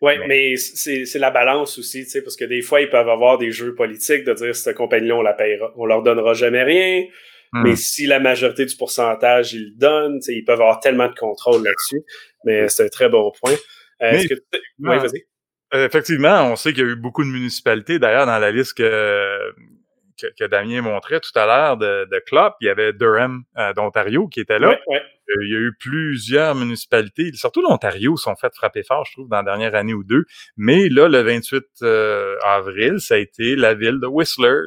Oui, mais, c'est la balance aussi, tu sais, parce que des fois, ils peuvent avoir des jeux politiques de dire cette compagnie-là, on la payera, on leur donnera jamais rien. Mais hmm. si la majorité du pourcentage, ils le donnent, ils peuvent avoir tellement de contrôle là-dessus. Mais c'est un très bon point. Euh, que effectivement, on sait qu'il y a eu beaucoup de municipalités. D'ailleurs, dans la liste que, que, Damien montrait tout à l'heure de, de Klopp, il y avait Durham euh, d'Ontario qui était là. Ouais, ouais. Euh, il y a eu plusieurs municipalités, surtout l'Ontario, sont faites frapper fort, je trouve, dans la dernière année ou deux. Mais là, le 28 euh, avril, ça a été la ville de Whistler.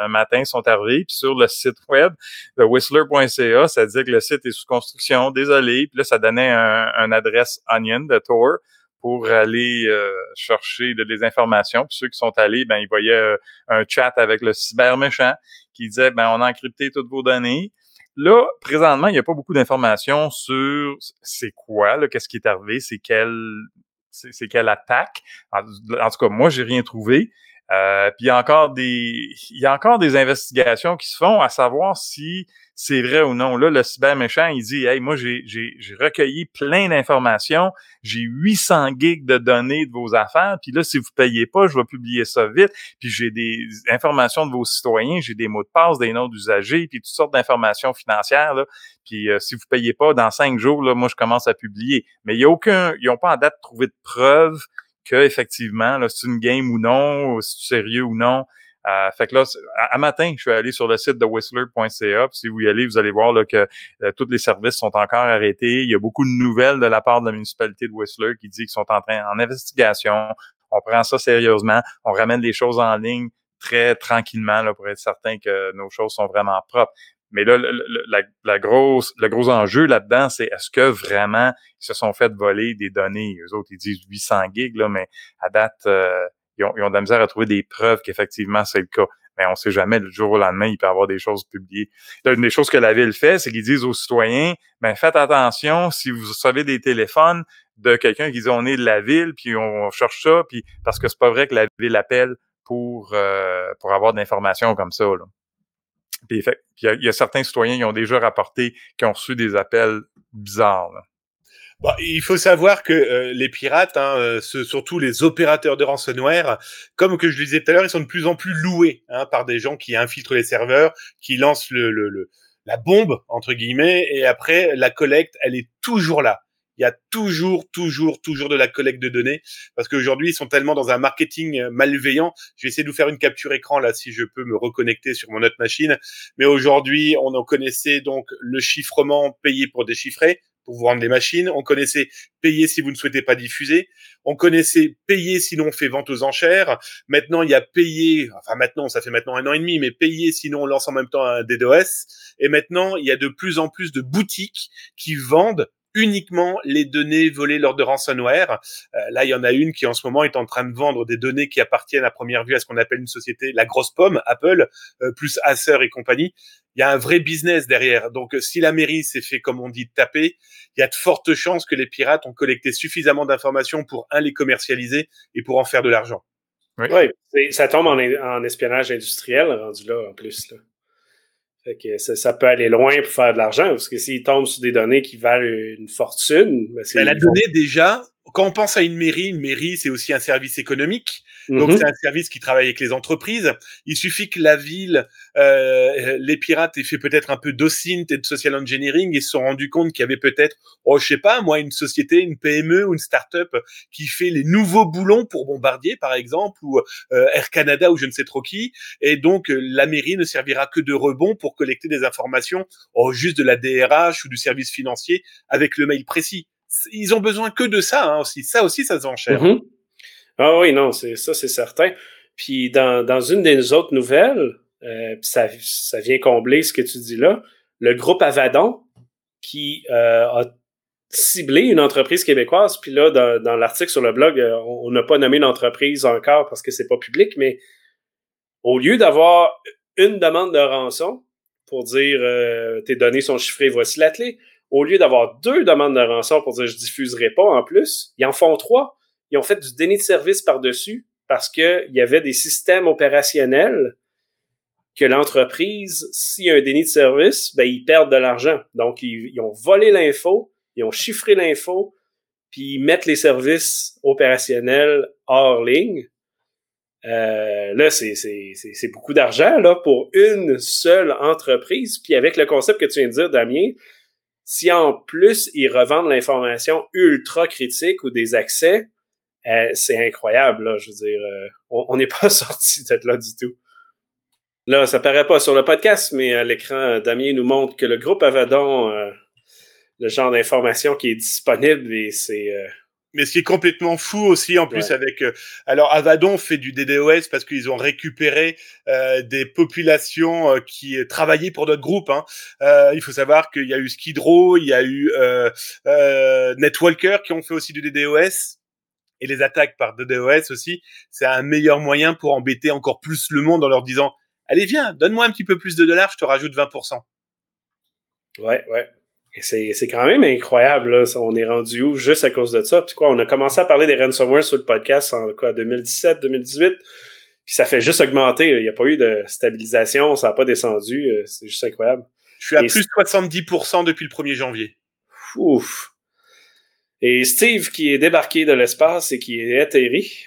un matin, ils sont arrivés, puis sur le site web de whistler.ca, ça disait que le site est sous construction, désolé. Puis là, ça donnait un, adresse Onion de Tour pour aller euh, chercher des informations. Puis ceux qui sont allés, ben ils voyaient un chat avec le cyber méchant qui disait ben on a encrypté toutes vos données. Là, présentement, il n'y a pas beaucoup d'informations sur c'est quoi, qu'est-ce qui est arrivé, c'est quelle, c'est quelle attaque. En, tout cas, moi, j'ai rien trouvé. Euh, puis il y a encore des, il y a encore des investigations qui se font à savoir si c'est vrai ou non. Là, le cyber méchant, il dit, hey, moi, j'ai, recueilli plein d'informations, j'ai 800 gigs de données de vos affaires, puis là, si vous payez pas, je vais publier ça vite, puis j'ai des informations de vos citoyens, j'ai des mots de passe, des noms d'usagers, puis toutes sortes d'informations financières. Puis euh, si vous payez pas, dans cinq jours, là, moi, je commence à publier. Mais il y a aucun, ils n'ont pas en date trouvé de preuve que effectivement, là, c'est une game ou non, c'est sérieux ou non. Euh, fait que là, à, matin, je suis allé sur le site de whistler.ca. Si vous y allez, vous allez voir là, que euh, tous les services sont encore arrêtés. Il y a beaucoup de nouvelles de la part de la municipalité de Whistler qui dit qu'ils sont en train en investigation. On prend ça sérieusement. On ramène les choses en ligne très tranquillement là, pour être certain que nos choses sont vraiment propres. Mais là, la, la, grosse, le gros enjeu là-dedans, c'est est-ce que vraiment ils se sont fait voler des données? Eux autres, ils disent 800 gigs, là, mais à date, euh, ils ont, ils ont de la misère à trouver des preuves qu'effectivement c'est le cas. Mais on sait jamais, le jour au lendemain, il peut y avoir des choses publiées. une des choses que la ville fait, c'est qu'ils disent aux citoyens, ben faites attention si vous savez des téléphones de quelqu'un qui dit on est de la ville, puis on cherche ça, puis parce que c'est pas vrai que la ville appelle pour euh, pour avoir de l'information comme ça. Là. Puis il y, a certains citoyens qui ont déjà rapporté qui ont reçu des appels bizarres. Là. Bon, il faut savoir que euh, les pirates, hein, euh, surtout les opérateurs de ransomware, comme que je le disais tout à l'heure, ils sont de plus en plus loués hein, par des gens qui infiltrent les serveurs, qui lancent le, le, la bombe entre guillemets, et après la collecte, elle est toujours là. Il y a toujours, toujours, toujours de la collecte de données parce qu'aujourd'hui ils sont tellement dans un marketing malveillant. Je vais essayer de vous faire une capture écran là si je peux me reconnecter sur mon autre machine. Mais aujourd'hui, on en connaissait donc le chiffrement payé pour déchiffrer vous rendre les machines. On connaissait payer si vous ne souhaitez pas diffuser. On connaissait payer sinon on fait vente aux enchères. Maintenant, il y a payer, enfin maintenant, ça fait maintenant un an et demi, mais payer sinon on lance en même temps un DDoS. Et maintenant, il y a de plus en plus de boutiques qui vendent uniquement les données volées lors de ransomware. Euh, là, il y en a une qui en ce moment est en train de vendre des données qui appartiennent à première vue à ce qu'on appelle une société, la grosse pomme, Apple, euh, plus Acer et compagnie. Il y a un vrai business derrière. Donc, si la mairie s'est fait, comme on dit, taper, il y a de fortes chances que les pirates ont collecté suffisamment d'informations pour, un, les commercialiser et pour en faire de l'argent. Oui, ça tombe en, en, espionnage industriel rendu là, en plus. Là. Fait que ça, peut aller loin pour faire de l'argent, parce que s'ils tombent sur des données qui valent une fortune... Ben, ben la donnée, déjà, quand on pense à une mairie, une mairie, c'est aussi un service économique. Donc, mhm. c'est un service qui travaille avec les entreprises. Il suffit que la ville, euh, les pirates aient fait peut-être un peu d'OSINT et de social engineering et se sont rendus compte qu'il y avait peut-être, oh, je sais pas, moi, une société, une PME ou une start-up qui fait les nouveaux boulons pour Bombardier, par exemple, ou euh, Air Canada ou je ne sais trop qui. Et donc, la mairie ne servira que de rebond pour collecter des informations, oh, juste de la DRH ou du service financier avec le mail précis ils ont besoin que de ça hein, aussi. Ça aussi, ça se vend cher. Mm-hmm. Ah oui, non, c'est ça, c'est certain. Puis dans, dans une des autres nouvelles, euh, ça, ça vient combler ce que tu dis là, le groupe Avadon qui euh, a cibler une entreprise québécoise. Puis là, dans, l'article sur le blog, euh, on n'a pas nommé l'entreprise encore parce que c'est pas public, mais au lieu d'avoir une demande de rançon pour dire tes données sont chiffrées, voici la au lieu d'avoir deux demandes de rançon pour dire je diffuserai pas en plus, ils en font trois. Ils ont fait du déni de service par-dessus parce qu'il y avait des systèmes opérationnels que l'entreprise, s'il y a un déni de service, ben, ils perdent de l'argent. Donc, ils, ont volé l'info, ils ont chiffré l'info, puis ils mettent les services opérationnels hors ligne. Euh, là, c'est beaucoup d'argent là, pour une seule entreprise. Puis avec le concept que tu viens de dire, Damien, si en plus ils revendent l'information ultra critique ou des accès, euh, c'est incroyable. Là, je veux dire, euh, on n'est pas sorti de là du tout. Là, ça paraît pas sur le podcast, mais à l'écran, Damien nous montre que le groupe Avadon, euh, le genre d'information qui est disponible, et c'est euh, mais ce qui est complètement fou aussi, en plus, Ouais. avec... euh, alors, Avadon fait du DDoS parce qu'ils ont récupéré euh, des populations euh, qui travaillaient pour notre groupe. Hein. Euh, il faut savoir qu'il y a eu Skid Row, il y a eu euh, euh, Netwalker qui ont fait aussi du DDoS. Et les attaques par DDoS aussi, c'est un meilleur moyen pour embêter encore plus le monde en leur disant « Allez, viens, donne-moi un petit peu plus de dollars, je te rajoute 20%. Ouais, ouais. C'est, c'est quand même incroyable, là. On est rendu où juste à cause de ça? Puis quoi, on a commencé à parler des ransomware sur le podcast en quoi, 2017, 2018. Puis ça fait juste augmenter. Il n'y a pas eu de stabilisation, ça n'a pas descendu. euh, C'est juste incroyable. Je suis à Et plus 70% depuis le 1er janvier. Ouf. Et Steve qui est débarqué de l'espace et qui est atterri.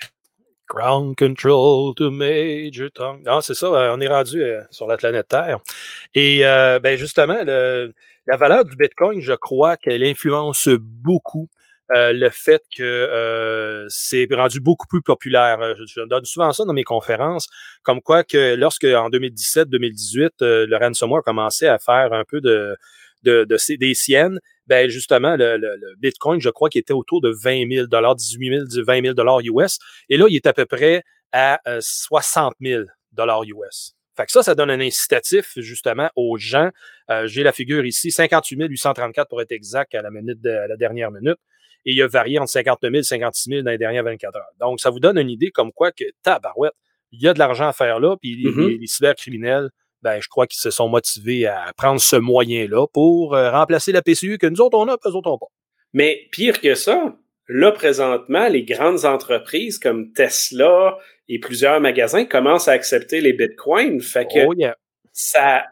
Ground control to Major Tom. Non, c'est ça, euh, on est rendu euh, sur la planète Terre. Et euh, ben justement, le- la valeur du Bitcoin, je crois qu'elle influence beaucoup euh, le fait que euh, c'est rendu beaucoup plus populaire. Euh, Je, donne souvent ça dans mes conférences, comme quoi que lorsque en 2017-2018, euh, le ransomware commençait à faire un peu de, de, de des siennes, ben justement, le, le- le Bitcoin, je crois qu'il était autour de 20 000 18 000, 20 000 US. Et là, il est à peu près à euh, 60 000 US. Fait que ça, ça donne un incitatif justement aux gens. Euh, J'ai la figure ici, 58 834 pour être exact à la minute de, à la dernière minute. Et il a varié entre 59 000 et 56 000 dans les dernières 24 heures. Donc, ça vous donne une idée comme quoi que, tabarouette, il y a de l'argent à faire là, puis les- Mhm. les, les cybercriminels, ben, je crois qu'ils se sont motivés à prendre ce moyen-là pour euh, remplacer la PCU que nous autres on a, puis eux autres on pas. Mais pire que ça, là, présentement, les grandes entreprises comme Tesla et plusieurs magasins commencent à accepter les bitcoins. Fait que Oh yeah. ça,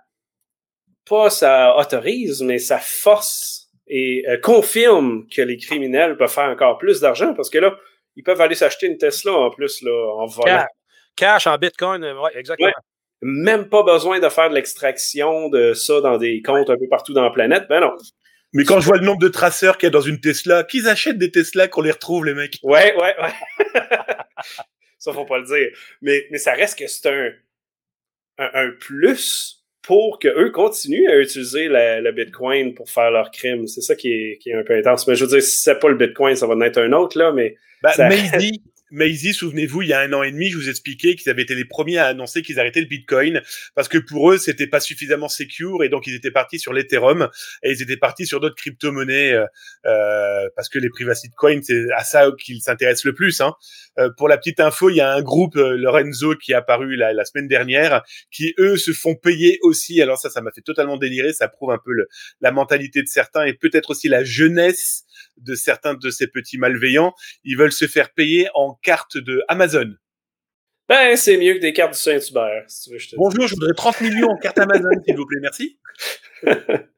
pas ça autorise, mais ça force et euh, confirme que les criminels peuvent faire encore plus d'argent parce que là, ils peuvent aller s'acheter une Tesla en plus, là, en volant. Cash, cash en Bitcoin, euh, ouais, exactement. Ouais. Même pas besoin de faire de l'extraction de ça dans des comptes un peu partout dans la planète. Ben non. Mais quand je vois le nombre de traceurs qu'il y a dans une Tesla, qu'ils achètent des Tesla qu'on les retrouve, les mecs. Ouais, ouais, ouais. ça, faut pas le dire. Mais, mais ça reste que c'est un, un, un plus pour que eux continuent à utiliser la- le Bitcoin pour faire leurs crimes. C'est ça qui est, qui est un peu intense. Mais je veux dire, si c'est pas le Bitcoin, ça va en être un autre, là, mais Bah, Ça- Maisie, Maisie, souvenez-vous, il y a un an et demi, je vous expliquais qu'ils avaient été les premiers à annoncer qu'ils arrêtaient le Bitcoin parce que pour eux, c'était pas suffisamment secure et donc ils étaient partis sur l'Ethereum et ils étaient partis sur d'autres crypto-monnaies euh, euh, parce que les privacy coins, c'est à ça qu'ils s'intéressent le plus. Hein. Euh, pour la petite info, il y a un groupe euh, Lorenzo qui est apparu la, la semaine dernière qui eux se font payer aussi. Alors ça, ça m'a fait totalement délirer. Ça prouve un peu le, la mentalité de certains et peut-être aussi la jeunesse de certains de ces petits malveillants. Ils veulent se faire payer en carte de Amazon. ben, c'est mieux que des cartes du Saint-Hubert, si tu veux, je te dis. Bonjour, je voudrais 30 millions en carte Amazon, s'il vous plaît, merci.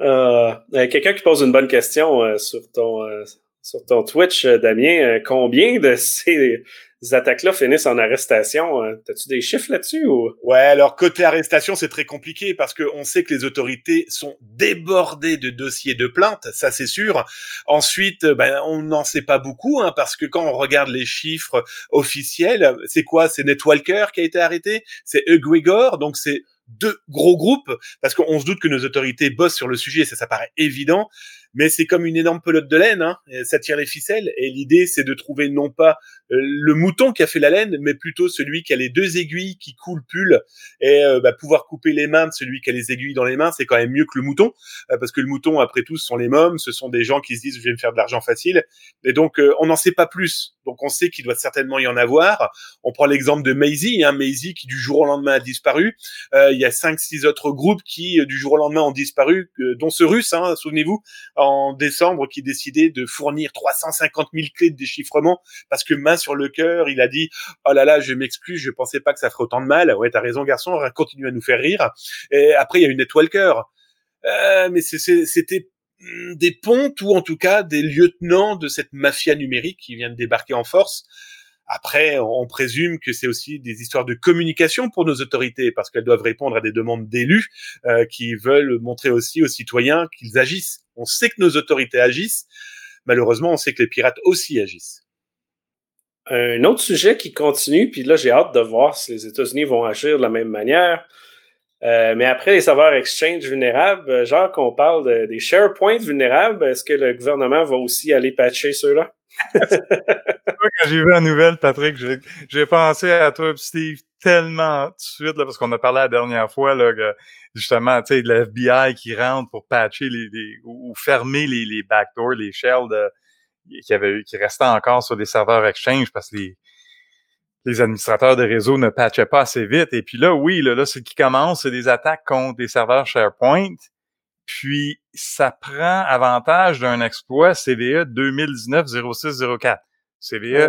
Euh, euh, Quelqu'un qui pose une bonne question euh, sur ton euh, sur ton Twitch, Damien. Combien de ces attaques-là finissent en arrestation? Euh, T'as-tu des chiffres là-dessus ou? Ouais, alors côté arrestation, c'est très compliqué parce que on sait que les autorités sont débordées de dossiers de plaintes, ça c'est sûr. Ensuite, euh, ben, on n'en sait pas beaucoup hein, parce que quand on regarde les chiffres officiels, c'est quoi? C'est Netwalker qui a été arrêté, c'est Egregor, donc c'est deux gros groupes parce qu'on se doute que nos autorités bossent sur le sujet, ça ça paraît évident. Mais c'est comme une énorme pelote de laine, hein, ça tire les ficelles, et l'idée c'est de trouver non pas euh, le mouton qui a fait la laine, mais plutôt celui qui a les deux aiguilles qui coulent le pull, et euh, bah, pouvoir couper les mains de celui qui a les aiguilles dans les mains, c'est quand même mieux que le mouton, euh, parce que le mouton, après tout, ce sont les mômes, ce sont des gens qui se disent je vais me faire de l'argent facile, et donc on n'en sait pas plus, donc on sait qu'il doit certainement y en avoir. On prend l'exemple de Maisie, hein, Maisie qui du jour au lendemain a disparu, il y a cinq, six autres groupes qui du jour au lendemain ont disparu, dont ce russe, hein, souvenez-vous, en décembre, qui décidait de fournir 350 000 clés de déchiffrement parce que main sur le cœur, il a dit oh là là, je m'excuse, je pensais pas que ça ferait autant de mal. Ouais, t'as raison, garçon, continue à nous faire rire. Et après, il y a eu Netwalker. Euh, mais c'était hmm, des pontes ou en tout cas des lieutenants de cette mafia numérique qui vient de débarquer en force. Après, on présume que c'est aussi des histoires de communication pour nos autorités, parce qu'elles doivent répondre à des demandes d'élus euh, qui veulent montrer aussi aux citoyens qu'ils agissent. On sait que nos autorités agissent. Malheureusement, on sait que les pirates aussi agissent. Un autre sujet qui continue, puis là, j'ai hâte de voir si les États-Unis vont agir de la même manière. Euh, mais après les serveurs Exchange vulnérables, genre qu'on parle des SharePoint vulnérables, est-ce que le gouvernement va aussi aller patcher ceux-là? quand j'ai vu la nouvelle, Patrick, j'ai pensé à toi, Steve, tellement tout de suite, là, parce qu'on a parlé la dernière fois, là, que justement, tu sais, de l'FBI qui rentre pour patcher les, ou, fermer les, les backdoors, les shells qui, qui restaient encore sur des serveurs Exchange parce que les, les administrateurs de réseau ne patchaient pas assez vite. Et puis là, oui, là, là ce qui commence, c'est des attaques contre des serveurs SharePoint. Puis, ça prend avantage d'un exploit CVE 2019-0604. CVE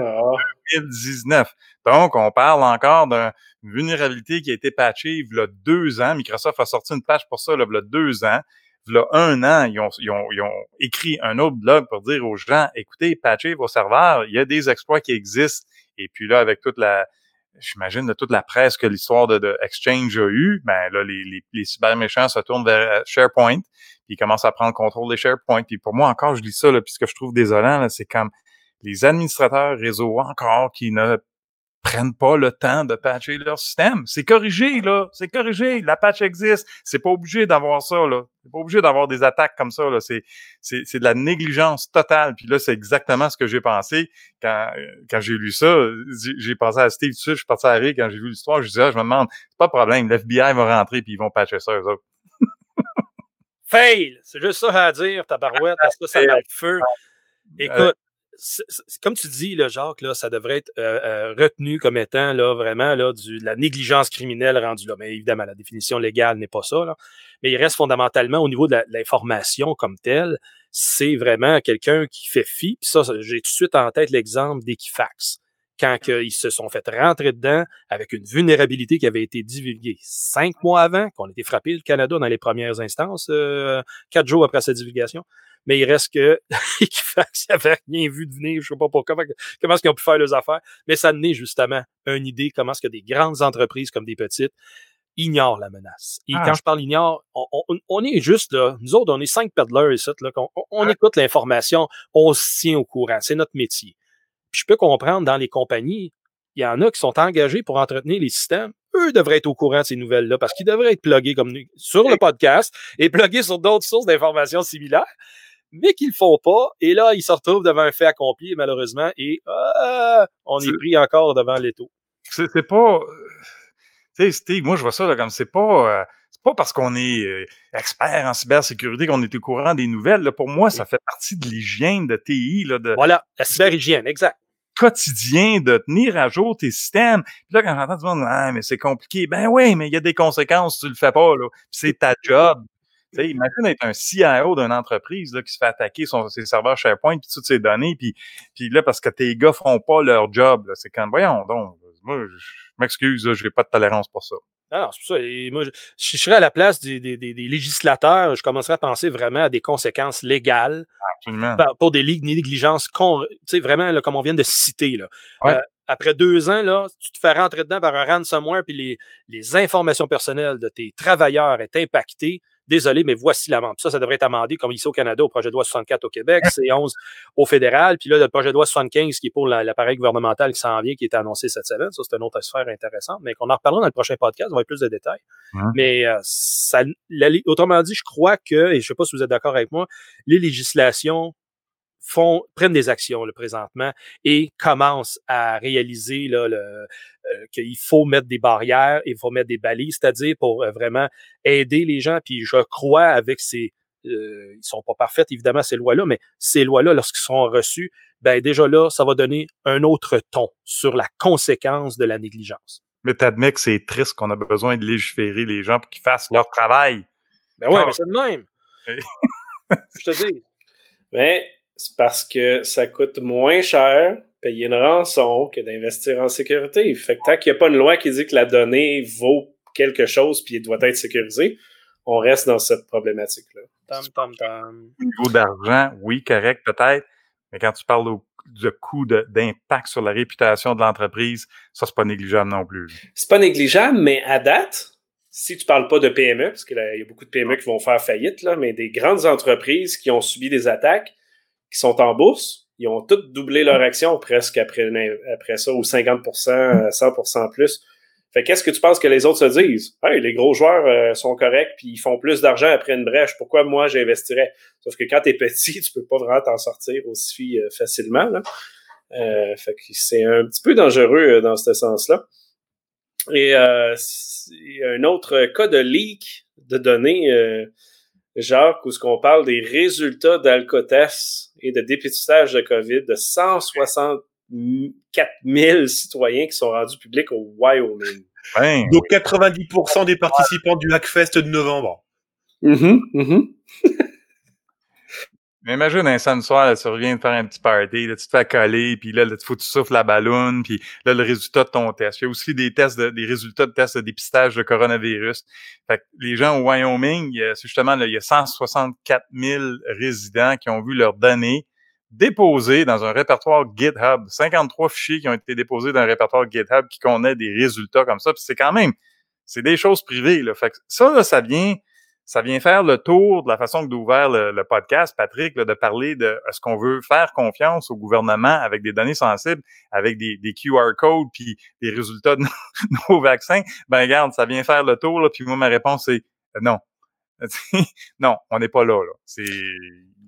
2019. Donc, on parle encore d'une vulnérabilité qui a été patchée il y a deux ans. Microsoft a sorti une patch pour ça là, il y a deux ans. Il y a un an, ils ont, ils, ont, ils ont écrit un autre blog pour dire aux gens, écoutez, patchez vos serveurs, il y a des exploits qui existent. Et puis là, avec toute la, j'imagine, de toute la presse que l'histoire de, Exchange a eu, ben là, les, les, les cyber méchants se tournent vers euh, SharePoint, puis ils commencent à prendre le contrôle des SharePoint. Puis pour moi, encore, je dis ça, là, puis ce que je trouve désolant, c'est comme les administrateurs réseau encore qui ne prennent pas le temps de patcher leur système. C'est corrigé, là. C'est corrigé. La patch existe. C'est pas obligé d'avoir ça, là. C'est pas obligé d'avoir des attaques comme ça, là. C'est, c'est, c'est de la négligence totale. Puis là, c'est exactement ce que j'ai pensé quand, quand j'ai lu ça. J'ai pensé à Steve dessus, je suis parti à rire quand j'ai vu l'histoire. Je disais, ah, je me demande, c'est pas de problème. L'FBI va rentrer puis ils vont patcher ça, eux autres. Fail! C'est juste ça à dire, ta barouette, parce que ça met le feu. Écoute, comme tu dis, là, Jacques, là, ça devrait être euh, euh, retenu comme étant là, vraiment là, du, de la négligence criminelle rendue là. Mais évidemment, la définition légale n'est pas ça. Là. Mais il reste fondamentalement au niveau de l'information comme telle, c'est vraiment quelqu'un qui fait fi. Puis ça, j'ai tout de suite en tête l'exemple d'Equifax. Quand ils se sont fait rentrer dedans avec une vulnérabilité qui avait été divulguée cinq mois avant, qu'on était frappé le Canada dans les premières instances, euh, quatre jours après sa divulgation mais il reste que Equifax n'avait rien vu de venir. Je sais pas pourquoi, comment est-ce qu'ils ont pu faire leurs affaires, mais ça naît justement une idée comment est-ce que des grandes entreprises comme des petites ignorent la menace. Et ah. quand je parle ignore, on, est juste là, nous autres, on est cinq peddlers ici, là, on, on écoute l'information, on se tient au courant, c'est notre métier. Puis je peux comprendre dans les compagnies, il y en a qui sont engagés pour entretenir les systèmes. Eux devraient être au courant de ces nouvelles-là parce qu'ils devraient être plugués comme nous sur le podcast et plugués sur d'autres sources d'informations similaires mais qu'ils le font pas. Et là, ils se retrouvent devant un fait accompli, malheureusement, et euh, on est... pris encore devant l'étau. C'est pas. Euh, tu sais, Steve, moi, je vois ça là, comme c'est pas. Euh, c'est pas parce qu'on est expert en cybersécurité qu'on est au courant des nouvelles. Là. Pour moi, ça fait partie de l'hygiène de TI. Là, de, voilà, la cyberhygiène, exact quotidien de tenir à jour tes systèmes. Puis là, quand j'entends du monde, ah, mais c'est compliqué. Ben oui, mais il y a des conséquences, tu le fais pas, là. c'est ta job sais, imagine être un CIO d'une entreprise là, qui se fait attaquer son, ses serveurs SharePoint puis toutes ses données, puis, puis là, parce que tes gars font pas leur job, c'est quand voyons donc, moi, je m'excuse, je n'ai pas de tolérance pour ça. Alors, c'est pour ça. Et moi, je, je, serais à la place des, des, des, législateurs, je commencerais à penser vraiment à des conséquences légales Absolument. pour des négligences, tu sais, vraiment, là, comme on vient de citer. Là. Euh, après deux ans, là, tu te fais rentrer dedans par un ransomware, puis les, les informations personnelles de tes travailleurs est impactées désolé, mais voici l'amende. Ça, ça devrait être amendé comme ici au Canada, au projet de loi 64 au Québec, C11 au fédéral, puis là, le projet de loi 75 qui est pour l'appareil gouvernemental qui s'en vient, qui est annoncé cette semaine. Ça, c'est une autre sphère intéressante, mais qu'on en reparlera dans le prochain podcast, on va avoir plus de détails. Mais euh, ça, autrement dit, je crois que, et je ne sais pas si vous êtes d'accord avec moi, les législations font, prennent des actions le présentement et commencent à réaliser là, le, euh, qu'il faut mettre des barrières, il faut mettre des balises, c'est-à-dire pour euh, vraiment aider les gens. Puis je crois avec ces, euh, ils sont pas parfaites évidemment ces lois-là, mais ces lois-là, lorsqu'ils seront reçus, ben déjà là, ça va donner un autre ton sur la conséquence de la négligence. Mais t'admets que c'est triste qu'on a besoin de légiférer les gens pour qu'ils fassent leur travail. Ben ouais, mais c'est le même. je te dis. Mais c'est parce que ça coûte moins cher payer une rançon que d'investir en sécurité. Fait que tant qu'il n'y a pas une loi qui dit que la donnée vaut quelque chose puis doit être sécurisée, on reste dans cette problématique-là. Au niveau d'argent, oui, correct, peut-être. Mais quand tu parles du coût d'impact sur la réputation de l'entreprise, ça, c'est pas négligeable non plus. C'est pas négligeable, mais à date, si tu parles pas de PME, parce qu'il y a beaucoup de PME qui vont faire faillite, là, mais des grandes entreprises qui ont subi des attaques, qui sont en bourse, ils ont toutes doublé leur action presque après, après ça, ou 50% 100% plus. Fait qu'est-ce que tu penses que les autres se disent? Hey, les gros joueurs euh, sont corrects puis ils font plus d'argent après une brèche. Pourquoi moi j'investirais? Sauf que quand tu es petit, tu peux pas vraiment t'en sortir aussi euh, facilement. Là. Euh, fait que c'est un petit peu dangereux dans ce sens-là. Et un autre cas de leak de données Jacques, où ce qu'on parle des résultats d'Alcotes et de dépistage de COVID de 164 000 citoyens qui sont rendus publics au Wyoming. Donc 90% des participants du Hackfest de novembre. Mm-hmm, mm-hmm. Mais imagine un samedi soir, là, tu reviens de faire un petit party, là, tu te fais coller, puis là, il faut que tu souffles la ballonne, puis là, le résultat de ton test. Il y a aussi des tests, de, des résultats de tests de dépistage de coronavirus. Fait que les gens au Wyoming, c'est justement, là, il y a 164 000 résidents qui ont vu leurs données déposées dans un répertoire GitHub. 53 fichiers qui ont été déposés dans un répertoire GitHub qui connaît des résultats comme ça. Puis c'est quand même, c'est des choses privées. Là. Fait que ça, là, ça vient ça vient faire le tour de la façon que d'ouvrir le, podcast, Patrick, de parler de est-ce qu'on veut faire confiance au gouvernement avec des données sensibles, avec des, QR codes, puis des résultats de nos, vaccins. Ben regarde, ça vient faire le tour, là, puis moi, ma réponse, c'est euh, non. non, on n'est pas là. là. C'est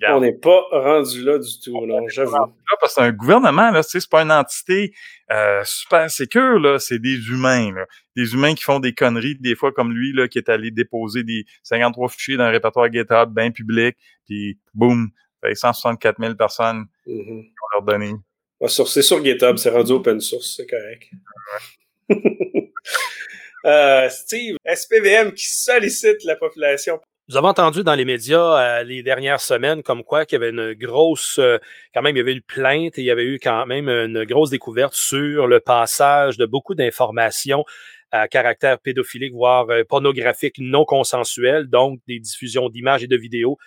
on n'est pas rendu là du tout, là, j'avoue. Parce que c'est un gouvernement, là, c'est pas une entité euh, super sécure, là, c'est des humains, là. Des humains qui font des conneries, des fois comme lui, là, qui est allé déposer des 53 fichiers dans un répertoire GitHub bien public, puis boum, 164 000 personnes mm-hmm. qui ont leur donné. c'est sur GitHub, c'est rendu open source, c'est correct. euh, Steve, SPVM qui sollicite la population nous avons entendu dans les médias euh, les dernières semaines comme quoi qu'il y avait une grosse, euh, quand même, il y avait une plainte et il y avait eu quand même une grosse découverte sur le passage de beaucoup d'informations à caractère pédophilique, voire euh, pornographique non consensuel, donc des diffusions d'images et de vidéos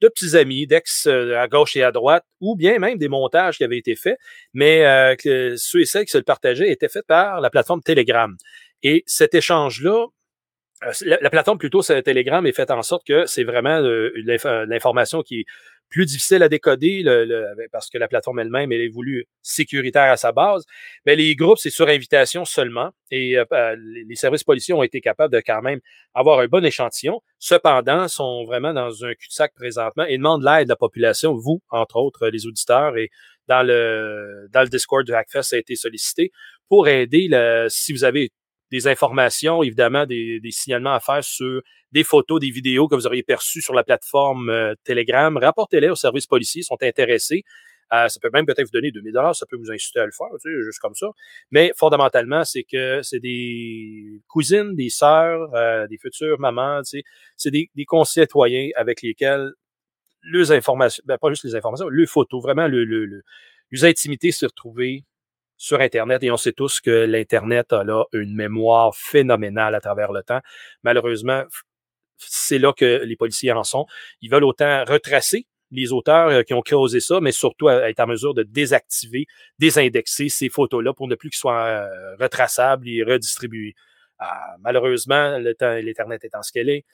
de petits amis, d'ex à gauche et à droite, ou bien même des montages qui avaient été faits, mais que ceux et celles qui se le partageaient étaient faits par la plateforme Telegram. Et cet échange-là, euh, la, plateforme plutôt Telegram est faite en sorte que c'est vraiment euh, l'information qui est plus difficile à décoder parce que la plateforme elle-même elle est voulue sécuritaire à sa base. Mais les groupes c'est sur invitation seulement et euh, les services policiers ont été capables de quand même avoir un bon échantillon. Cependant, sont vraiment dans un cul-de-sac présentement et demandent l'aide de la population, vous entre autres les auditeurs et dans le dans le Discord du Hackfest ça a été sollicité pour aider si vous avez des informations, évidemment, des, signalements à faire sur des photos, des vidéos que vous auriez perçues sur la plateforme euh, Telegram. Rapportez-les aux services policiers, ils sont intéressés. Euh, ça peut même peut-être vous donner 2000 dollars, ça peut vous inciter à le faire, tu sais, juste comme ça. Mais fondamentalement, c'est que c'est des cousines, des sœurs, euh, des futures mamans, tu sais, c'est des, des concitoyens avec lesquels les informations, ben pas juste les informations, les photos, vraiment le, le, le, les intimités se retrouver sur Internet et on sait tous que l'Internet a là une mémoire phénoménale à travers le temps. Malheureusement, c'est là que les policiers en sont. Ils veulent autant retracer les auteurs euh, qui ont causé ça, mais surtout être en mesure de désactiver, désindexer ces photos-là pour ne plus qu'ils soient euh, retraçables et redistribués. Ah, malheureusement, l'Internet étant ce qu'elle est,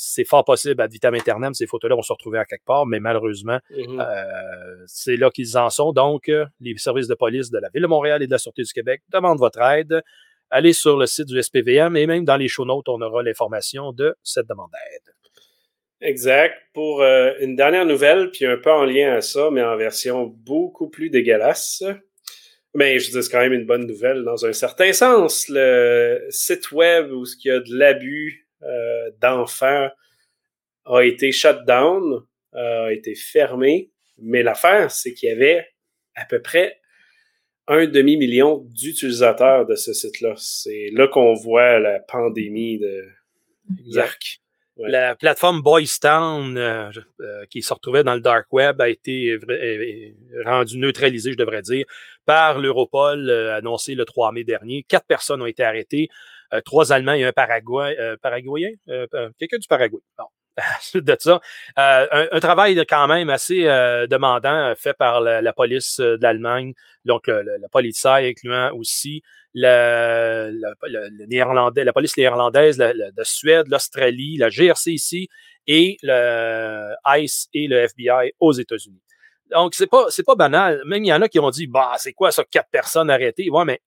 c'est fort possible, à vitam aeternam, ces photos-là vont se retrouver à quelque part, mais malheureusement, Mhm. euh, c'est là qu'ils en sont. Donc, euh, les services de police de la Ville de Montréal et de la Sûreté du Québec demandent votre aide. Allez sur le site du SPVM et même dans les show notes, on aura l'information de cette demande d'aide. Exact. Pour euh, une dernière nouvelle, puis un peu en lien à ça, mais en version beaucoup plus dégueulasse. Mais je dis c'est quand même une bonne nouvelle dans un certain sens. Le site web où il y a de l'abus euh, d'enfants a été shut down, a été fermé. Mais l'affaire, c'est qu'il y avait à peu près un demi-million d'utilisateurs de ce site-là. C'est là qu'on voit la pandémie de Zark. Ouais. La plateforme Boys Town, euh, euh, qui se retrouvait dans le dark web, a été euh, rendue neutralisée, je devrais dire, par l'Europol, annoncé le 3 mai dernier. Quatre personnes ont été arrêtées, trois Allemands et un Paraguay, Paraguayen, quelqu'un du Paraguay. Bon. De ça, un, un, travail quand même assez demandant fait par la, la police d'Allemagne, donc le, la police incluant aussi le, le, néerlandais, la police néerlandaise, la, de Suède, l'Australie, la GRC ici et le ICE et le FBI aux États-Unis. Donc, c'est pas, c'est pas banal. Même il y en a qui ont dit, bah, c'est quoi ça, quatre personnes arrêtées? Ouais, mais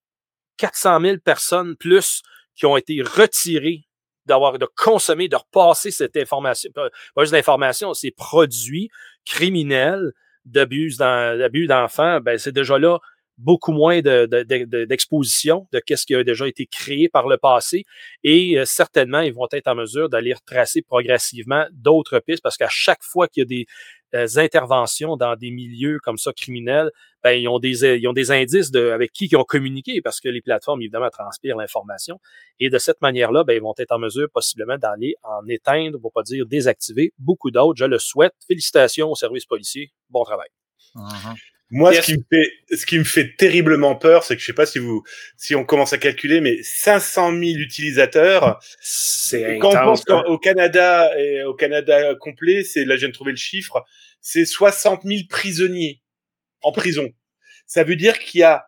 400 000 personnes plus qui ont été retirées d'avoir, de consommer, de repasser cette information, pas juste l'information, ces produits criminels d'abus d'enfants, ben, c'est déjà là beaucoup moins d'exposition de, de, ce qui a déjà été créé par le passé. Et euh, certainement ils vont être en mesure d'aller retracer progressivement d'autres pistes parce qu'à chaque fois qu'il y a des interventions dans des milieux comme ça criminels, ben, ils ont des ils ont des indices de avec qui ils ont communiqué parce que les plateformes évidemment transpirent l'information et de cette manière-là, ben, ils vont être en mesure possiblement d'aller en éteindre, pour pas dire désactiver beaucoup d'autres. Je le souhaite. Félicitations aux services policiers. Bon travail. -huh. Moi, yes. ce qui me fait, ce qui me fait terriblement peur, c'est que je sais pas si vous, si on commence à calculer, mais 500 000 utilisateurs. C'est quand on pense au Canada et au Canada complet, c'est là, je viens de trouver le chiffre, c'est 60 000 prisonniers en prison. Ça veut dire qu'il y a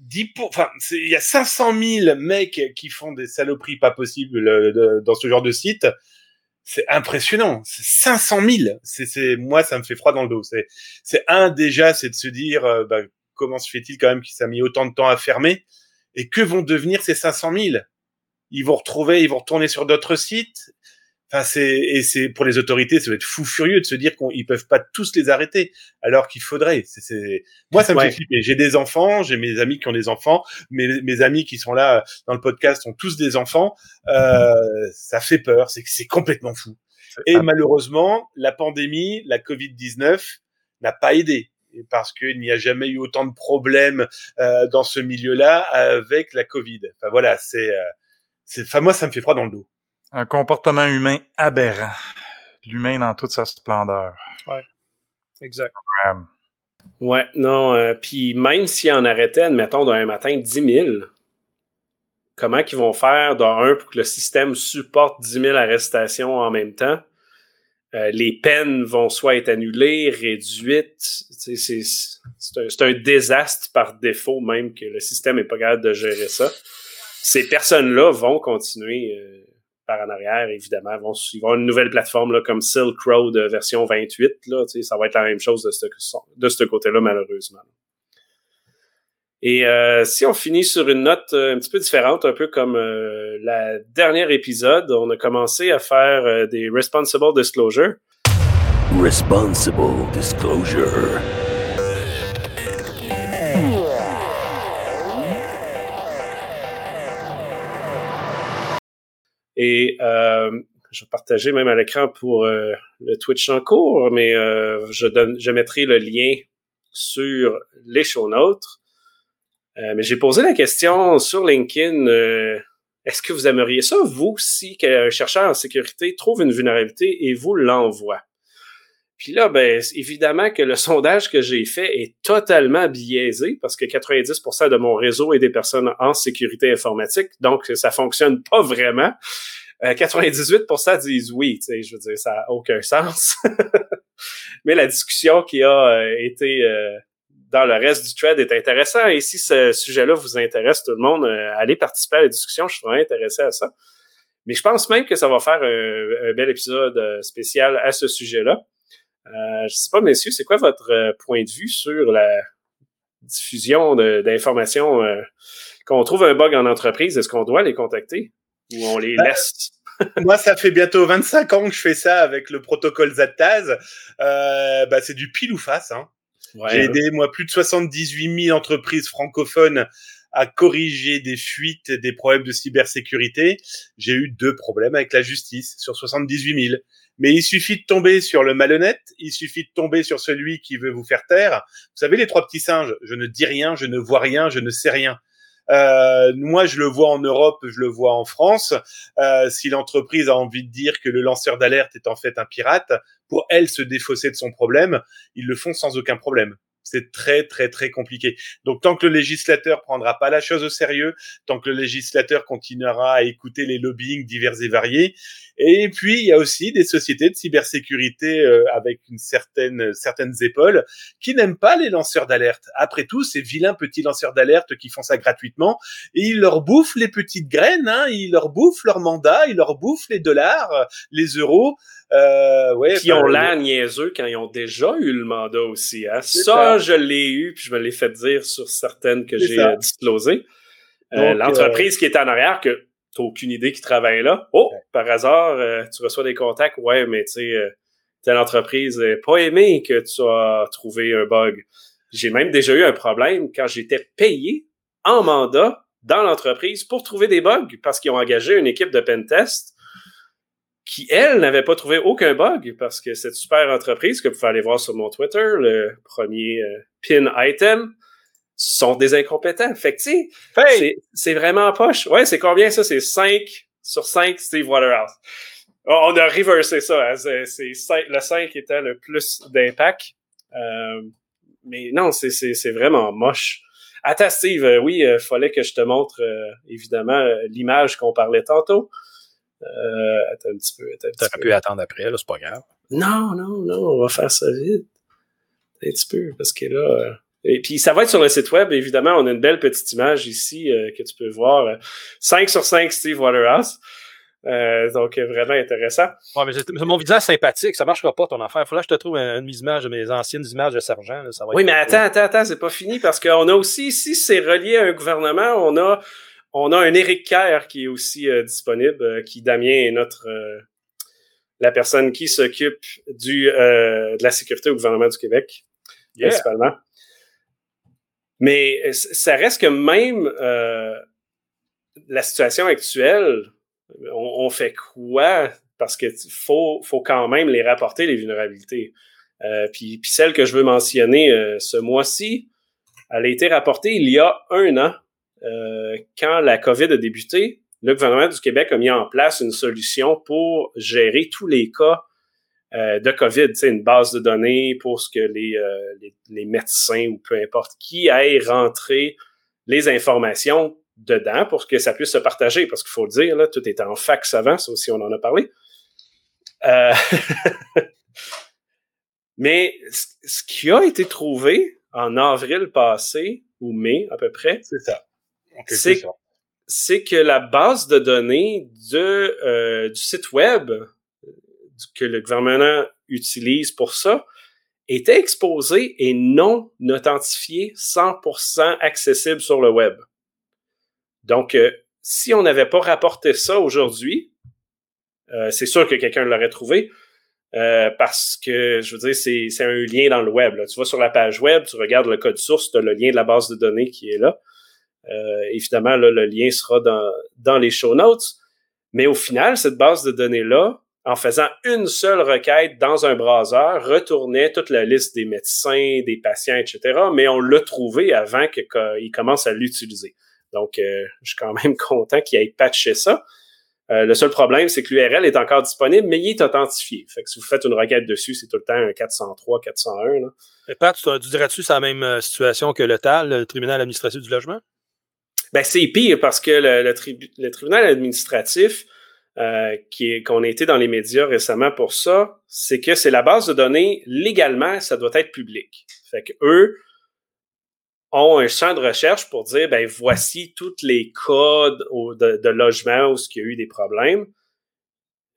10 pour, enfin, il y a 500 000 mecs qui font des saloperies pas possibles euh, dans ce genre de site c'est impressionnant. C'est 500 000. C'est, moi, ça me fait froid dans le dos. C'est, c'est un déjà, c'est de se dire, euh, bah, comment se fait-il quand même qu'il s'est mis autant de temps à fermer? Et que vont devenir ces 500 000 Ils vont retrouver, ils vont retourner sur d'autres sites? Enfin, c'est et c'est pour les autorités, ça va être fou furieux de se dire qu'ils peuvent pas tous les arrêter, alors qu'il faudrait. C'est, c'est... moi, ça me ouais. fait flipper. J'ai des enfants, j'ai mes amis qui ont des enfants, mes, mes amis qui sont là dans le podcast ont tous des enfants. Euh, ça fait peur, c'est c'est complètement fou. Et ah. malheureusement, la pandémie, la Covid 19, n'a pas aidé parce qu'il n'y a jamais eu autant de problèmes euh, dans ce milieu-là avec la Covid. Enfin voilà, c'est, euh, c'est, enfin moi, ça me fait froid dans le dos. Un comportement humain aberrant. L'humain dans toute sa splendeur. Ouais, exact. Ouais, ouais non. Euh, Puis même s'ils en arrêtaient, admettons, d'un matin 10 000, comment qu'ils vont faire d'un pour que le système supporte 10 000 arrestations en même temps? Euh, les peines vont soit être annulées, réduites. C'est, c'est, un, c'est un désastre par défaut même que le système n'est pas capable de gérer ça. Ces personnes-là vont continuer euh, en arrière, évidemment. Vont, ils vont une nouvelle plateforme comme Silk Road version 28. Là, ça va être la même chose de ce, côté-là, malheureusement. Et euh, si on finit sur une note un petit peu différente, un peu comme euh, la dernière épisode, on a commencé à faire euh, des responsible disclosure. Responsible disclosure. Et euh, je partager même à l'écran pour euh, le Twitch en cours, mais euh, je, je mettrai le lien sur les show notes. Mais j'ai posé la question sur LinkedIn, est-ce que vous aimeriez ça, vous, si un chercheur en sécurité trouve une vulnérabilité et vous l'envoie? Puis là, ben, évidemment que le sondage que j'ai fait est totalement biaisé parce que 90% de mon réseau est des personnes en sécurité informatique, donc ça fonctionne pas vraiment. Euh, 98% disent oui, tu sais, je veux dire, ça n'a aucun sens. Mais la discussion qui a euh, été euh, dans le reste du thread est intéressant. Et si ce sujet-là vous intéresse, tout le monde, euh, allez participer à la discussion. Je suis vraiment intéressé à ça. Mais je pense même que ça va faire un, bel épisode spécial à ce sujet-là. Euh, je sais pas, messieurs, c'est quoi votre euh, point de vue sur la diffusion d'informations? Euh, quand on trouve un bug en entreprise, est-ce qu'on doit les contacter ou on les ben, laisse? Moi, ça fait bientôt 25 ans que je fais ça avec le protocole ZATAZ. Euh, bah, c'est du pile ou face. Hein. J'ai aidé, moi, plus de 78 000 entreprises francophones à corriger des fuites, des problèmes de cybersécurité. J'ai eu deux problèmes avec la justice sur 78 000. Mais il suffit de tomber sur le malhonnête, il suffit de tomber sur celui qui veut vous faire taire. Vous savez, les trois petits singes, je ne dis rien, je ne vois rien, je ne sais rien. Euh, moi, je le vois en Europe, je le vois en France. Euh, si l'entreprise a envie de dire que le lanceur d'alerte est en fait un pirate, pour elle se défausser de son problème, ils le font sans aucun problème. C'est très, très, très compliqué. Donc, tant que le législateur prendra pas la chose au sérieux, tant que le législateur continuera à écouter les lobbying divers et variés, et puis il y a aussi des sociétés de cybersécurité euh, avec une certaine, certaines épaules qui n'aiment pas les lanceurs d'alerte. Après tout, ces vilains petits lanceurs d'alerte qui font ça gratuitement, et ils leur bouffent les petites graines, hein, ils leur bouffent leur mandat, ils leur bouffent les dollars, les euros. Euh, ouais, puis ont l'air niaiseux quand ils ont déjà eu le mandat aussi. Hein. Ça, je l'ai eu, puis je me l'ai fait dire sur certaines que j'ai euh, disclosées. Euh, L'entreprise qui est en arrière, que tu aucune idée qui travaille là. Oh, par hasard, euh, tu reçois des contacts. Ouais, mais tu sais, euh, telle entreprise n'a pas aimé que tu as trouvé un bug. J'ai même déjà eu un problème quand j'étais payé en mandat dans l'entreprise pour trouver des bugs parce qu'ils ont engagé une équipe de pentest qui, elle, n'avait pas trouvé aucun bug parce que cette super entreprise que vous pouvez aller voir sur mon Twitter, le premier euh, pin item, sont des incompétents. Fait que, tu sais, c'est vraiment poche. Ouais, c'est combien ça? C'est 5 sur 5 Steve Waterhouse. On a reversé ça. Hein. C'est le 5 était le plus d'impact. Euh, mais non, c'est vraiment moche. Attends, Steve, euh, oui, il fallait que je te montre, évidemment, l'image qu'on parlait tantôt. Euh, attends un petit peu. T'aurais pu attendre après, là, c'est pas grave. Non, non, non, on va faire ça vite. Un petit peu, parce que là. Euh, et puis, ça va être sur le site web, évidemment. On a une belle petite image ici euh, que tu peux voir. 5 sur 5 Steve Waterhouse. Euh, donc, vraiment intéressant. Ouais, mais mon visage sympathique, ça marchera pas ton affaire. Il faudra que je te trouve une, une image de mes anciennes images de sergent. ça va oui, mais attends, attends, attends, c'est pas fini parce qu'on a aussi, si c'est relié à un gouvernement, on a on a un Eric Kerr qui est aussi euh, disponible, euh, qui Damien est notre euh, la personne qui s'occupe du de la sécurité au gouvernement du Québec, principalement. Mais ça reste que même la situation actuelle, on, fait quoi? Parce que faut, faut quand même les rapporter, les vulnérabilités. puis, puis celle que je veux mentionner ce mois-ci, elle a été rapportée il y a un an euh, quand la COVID a débuté, le gouvernement du Québec a mis en place une solution pour gérer tous les cas euh, de COVID, une base de données pour ce que les, euh, les, médecins ou peu importe qui aillent rentrer les informations dedans pour que ça puisse se partager. Parce qu'il faut le dire, là, tout était en fax avant, ça aussi on en a parlé. Euh... Mais ce qui a été trouvé en avril passé, ou mai à peu près, c'est ça c'est que la base de données de, euh, du site web que le gouvernement utilise pour ça était exposée et non authentifiée, 100% accessible sur le web. Donc, euh, si on n'avait pas rapporté ça aujourd'hui, euh, c'est sûr que quelqu'un l'aurait trouvé. parce que, je veux dire, c'est un lien dans le web. Tu vas sur la page web, tu regardes le code source, tu as le lien de la base de données qui est là. Euh, évidemment, le lien sera dans, les show notes. Mais au final, cette base de données-là, en faisant une seule requête dans un browser, retournait toute la liste des médecins, des patients, etc. Mais on l'a trouvé avant qu'il commence à l'utiliser. Donc, euh, je suis quand même content qu'il ait patché ça. Euh, le seul problème, c'est que l'URL est encore disponible, mais il est authentifié. Fait que si vous faites une requête dessus, c'est tout le temps un 403, 401. Là. Et Pat, tu, tu dirais-tu c'est la même situation que le TAL, le tribunal administratif du logement? Ben, c'est pire parce que le, tribunal administratif, euh, qu'on a été dans les médias récemment pour ça, c'est que c'est la base de données, légalement, ça doit être public. Fait que eux ont un champ de recherche pour dire, ben voici tous les codes de, de logement où il y a eu des problèmes.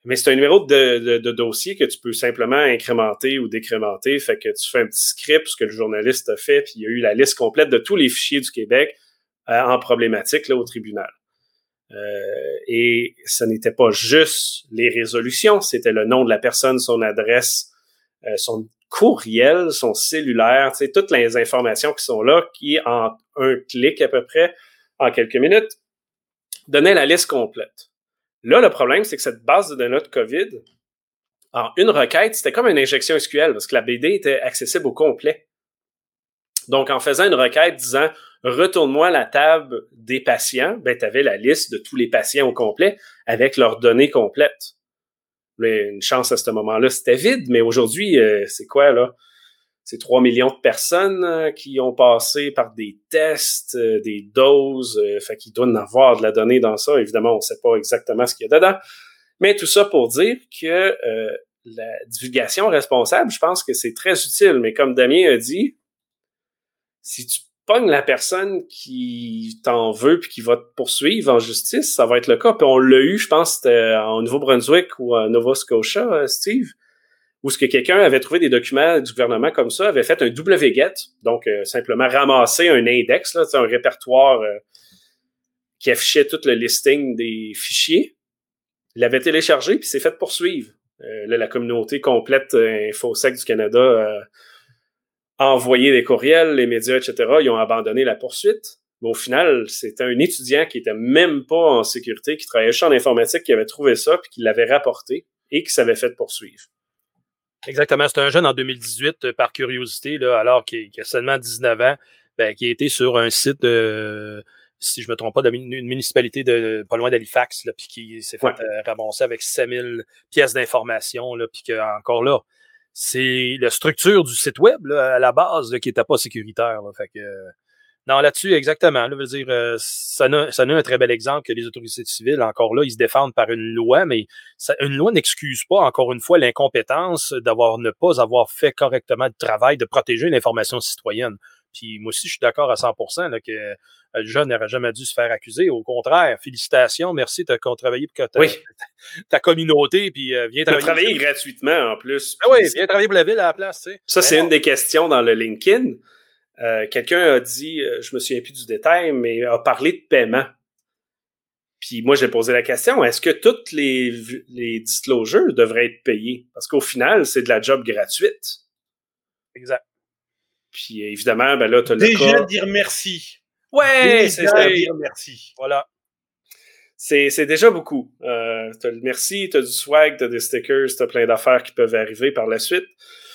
Mais c'est un numéro de, dossier que tu peux simplement incrémenter ou décrémenter. Fait que tu fais un petit script, ce que le journaliste a fait, puis il y a eu la liste complète de tous les fichiers du Québec en problématique là, au tribunal. Euh, et ce n'était pas juste les résolutions, c'était le nom de la personne, son adresse, euh, son courriel, son cellulaire, tu sais, toutes les informations qui sont là, qui en un clic à peu près, en quelques minutes, donnaient la liste complète. Là, le problème, c'est que cette base de données de COVID, en une requête, c'était comme une injection SQL parce que la BD était accessible au complet. Donc, en faisant une requête disant retourne-moi la table des patients, ben, tu avais la liste de tous les patients au complet avec leurs données complètes. Une chance à ce moment-là, c'était vide, mais aujourd'hui, euh, c'est quoi là? C'est 3 millions de personnes euh, qui ont passé par des tests, euh, des doses, fait qu'ils doivent avoir de la donnée dans ça. Évidemment, on ne sait pas exactement ce qu'il y a dedans. Mais tout ça pour dire que la divulgation responsable, je pense que c'est très utile. Mais comme Damien a dit, si tu pognes la personne qui t'en veut puis qui va te poursuivre en justice, ça va être le cas. Puis on l'a eu, je pense, c'était en Nouveau-Brunswick ou à Nova Scotia, euh, Steve, où ce que quelqu'un avait trouvé des documents du gouvernement comme ça, avait fait un WGET, donc euh, simplement ramasser un index, là, un répertoire euh, qui affichait tout le listing des fichiers. L'avait téléchargé puis s'est fait poursuivre. là, la communauté complète InfoSec du Canada envoyé des courriels, les médias, etc., ils ont abandonné la poursuite. Mais au final, c'était un étudiant qui était même pas en sécurité, qui travaillait juste en informatique, qui avait trouvé ça, puis qui l'avait rapporté et qui s'avait fait poursuivre. Exactement. C'est un jeune en 2018, euh, par curiosité, là, alors qu'il a seulement 19 ans, ben, qui a été sur un site de, si je me trompe pas, d'une municipalité de pas loin d'Halifax, puis qui s'est fait euh, ramasser avec 5000 pièces d'information, puis encore là, c'est la structure du site web à la base qui n'était pas sécuritaire. Fait que, non, là-dessus, exactement. Là, veut dire, euh, ça, a, ça a un très bel exemple que les autorités civiles, encore là, ils se défendent par une loi, mais une loi n'excuse pas, encore une fois, l'incompétence d'avoir ne pas avoir fait correctement le travail de protéger l'information citoyenne. Puis moi aussi, je suis d'accord à 100 là, que euh, le jeune n'aurait jamais dû se faire accuser. Au contraire, félicitations, merci, tu as travaillé pour ta, ta, communauté, puis euh, viens travailler. travailler gratuitement en plus. Ah oui, viens travailler pour la ville à la place. Tu sais. Ça, c'est une des questions dans le LinkedIn. Euh, quelqu'un a dit, je me souviens plus du détail, mais a parlé de paiement. Puis moi, j'ai posé la question, est-ce que toutes les, les disclosures devraient être payées? Parce qu'au final, c'est de la job gratuite. Exact. Puis évidemment, ben là, tu as le Déjà dire merci. Ouais, c'est ça. dire merci. Voilà. C'est déjà beaucoup. Euh, tu as le merci, tu as du swag, tu as des stickers, tu as plein d'affaires qui peuvent arriver par la suite.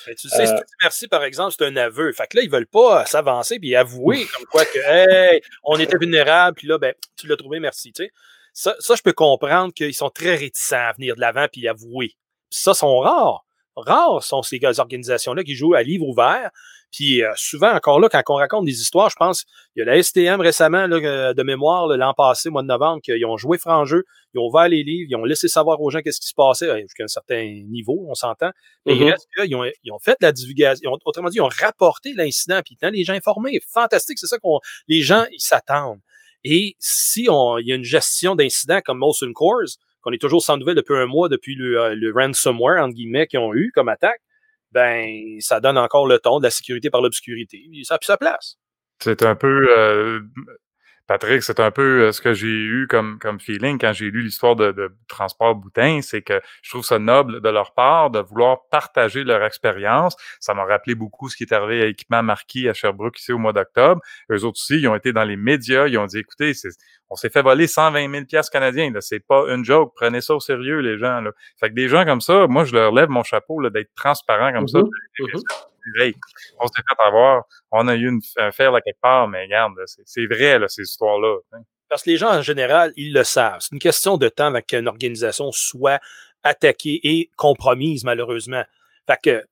Ben, tu sais, si tu dis merci, par exemple, c'est un aveu. Fait que là, ils veulent pas s'avancer puis avouer comme quoi que, hey, on était vulnérable, puis là, ben, tu l'as trouvé, merci. Tu sais. Ça, ça, je peux comprendre qu'ils sont très réticents à venir de l'avant puis avouer. Puis ça, sont rares. Rares sont ces organisations-là qui jouent à livre ouvert, puis euh, souvent, encore là, quand on raconte des histoires, je pense, il y a la STM récemment, là, euh, de mémoire, l'an passé, mois de novembre, qu'ils ont joué franc jeu, ils ont ouvert les livres, ils ont laissé savoir aux gens qu'est-ce qui se passait, euh, jusqu'à un certain niveau, on s'entend. Mais il mm-hmm. reste qu'ils ont, ils ont fait la divulgation, autrement dit, ils ont rapporté l'incident, puis ils les gens informés. Fantastique, c'est ça qu'on les gens, ils s'attendent. Et si on, il y a une gestion d'incidents comme Molson Coors, qu'on est toujours sans nouvelles depuis un mois, depuis le, le ransomware, entre guillemets, qu'ils ont eu comme attaque, ben, ça donne encore le ton de la sécurité par l'obscurité. Ça a plus sa place. C'est un peu, euh, Patrick, c'est un peu euh, ce que j'ai eu comme, feeling quand j'ai lu l'histoire de, Transport Boutin, c'est que je trouve ça noble de leur part de vouloir partager leur expérience. Ça m'a rappelé beaucoup ce qui est arrivé à Équipement Marquis à Sherbrooke ici au mois d'octobre. Eux autres aussi, ils ont été dans les médias, ils ont dit, écoutez, on s'est fait voler 120 000 pièces canadiens. C'est pas une joke. Prenez ça au sérieux, les gens. Là. Fait que des gens comme ça, moi, je leur lève mon chapeau d'être transparent comme ça. Mm-hmm. Mm-hmm. on s'est fait avoir. On a eu une, un faire là quelque part, mais regarde, c'est vrai, là, ces histoires-là. Parce que les gens, en général, ils le savent. C'est une question de temps avant qu'une organisation soit attaquée et compromise, malheureusement. Fait que,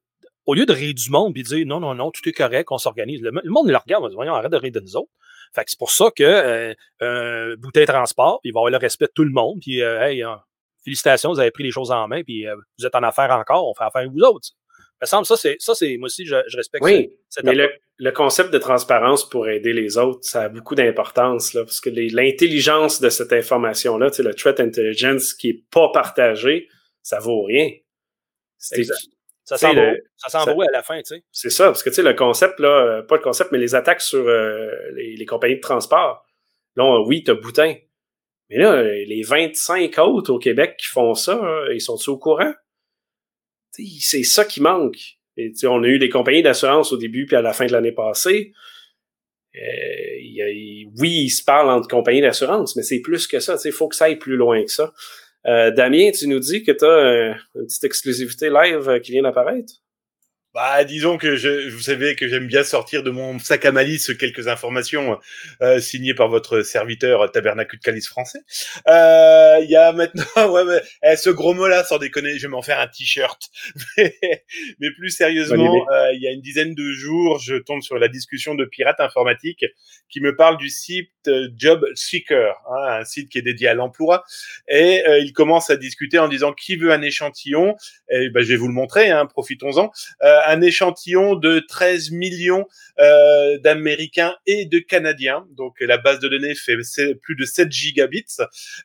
au lieu de rire du monde et de dire non, non, non, tout est correct, on s'organise, le, monde le regarde, on dit, voyons, arrête de rire de nous autres. Fait que c'est pour ça que euh, un bouteille transport, il va avoir le respect de tout le monde. Puis, euh, hey, hein, félicitations, vous avez pris les choses en main, puis euh, vous êtes en affaires encore, on fait affaire avec vous autres. me semble, ça, c'est, ça, c'est, moi aussi, je, respecte oui, mais le, le, concept de transparence pour aider les autres, ça a beaucoup d'importance, là, parce que l'intelligence de cette information-là, le threat intelligence qui est pas partagé, ça vaut rien. Exact. Ça s'embrouille le- ça s'embrouille à la fin, tu sais? C'est ça, parce que tu sais, le concept, là, euh, pas le concept, mais les attaques sur euh, les, les compagnies de transport. Là, on- oui, t'as Boutin. Mais là, les 25 autres au Québec qui font ça, hein, ils sont-ils au courant? C'est ça qui manque. Et, tu sais, on a eu des compagnies d'assurance au début puis à la fin de l'année passée. Euh, y a- oui, ils se parlent entre compagnies d'assurance, mais c'est plus que ça. Il faut que ça aille plus loin que ça. Euh, Damien, tu nous dis que tu as une petite exclusivité live qui vient d'apparaître? Bah, disons que je, vous savez que j'aime bien sortir de mon sac à malice quelques informations euh, signées par votre serviteur Tabernacule de Calice français. Euh, Il y a maintenant, ouais, mais, eh, ce gros mot-là, sans déconner, je vais m'en faire un t-shirt. mais, mais plus sérieusement, euh, il y a une dizaine de jours, je tombe sur la discussion de Pirate Informatique qui me parle du site euh, Job Seeker, hein, un site qui est dédié à l'emploi, et il commence à discuter en disant qui veut un échantillon? Et ben, je vais vous le montrer, hein, profitons-en. Un échantillon de 13 millions euh, d'Américains et de Canadiens. Donc la base de données fait plus de 7 gigabits.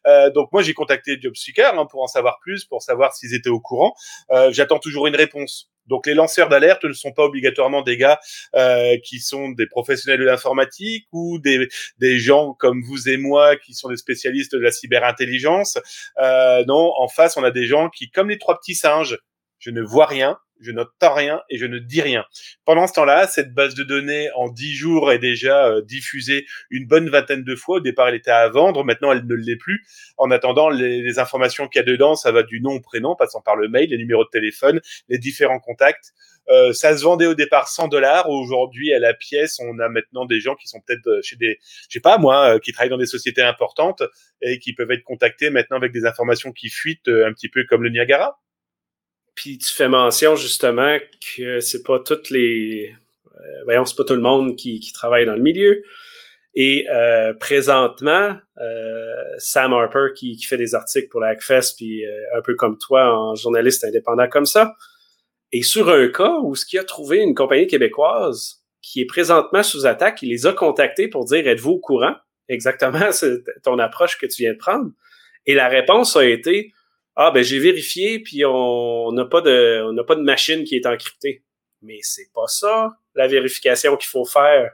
Euh, donc moi j'ai contacté JobSeeker hein, pour en savoir plus, pour savoir s'ils étaient au courant. Euh, J'attends toujours une réponse. Donc les lanceurs d'alerte ne sont pas obligatoirement des gars euh, qui sont des professionnels de l'informatique ou des, des gens comme vous et moi qui sont des spécialistes de la cyberintelligence. Euh, non, en face on a des gens qui, comme les trois petits singes, je ne vois rien, je n'entends rien et je ne dis rien. Pendant ce temps-là, cette base de données en 10 jours est déjà euh, diffusée une bonne vingtaine de fois. Au départ, elle était à vendre, maintenant elle ne l'est plus. En attendant, les, les informations qu'il y a dedans, ça va du nom au prénom, passant par le mail, les numéros de téléphone, les différents contacts. Euh, ça se vendait au départ 100 dollars. Aujourd'hui, à la pièce, on a maintenant des gens qui sont peut-être euh, chez des, je sais pas moi, euh, qui travaillent dans des sociétés importantes et qui peuvent être contactés maintenant avec des informations qui fuitent un petit peu comme le Niagara. Puis tu fais mention justement que c'est pas toutes les euh, voyons, c'est pas tout le monde qui, travaille dans le milieu. Et euh, présentement, euh, Sam Harper qui, qui fait des articles pour la Hackfest, puis euh, un peu comme toi, en journaliste indépendant comme ça, est sur un cas où ce qui a trouvé une compagnie québécoise qui est présentement sous attaque, il les a contactés pour dire êtes-vous au courant? Exactement c'est ton approche que tu viens de prendre. Et la réponse a été ah ben j'ai vérifié puis on n'a pas de on n'a pas de machine qui est encryptée. Mais c'est pas ça la vérification qu'il faut faire.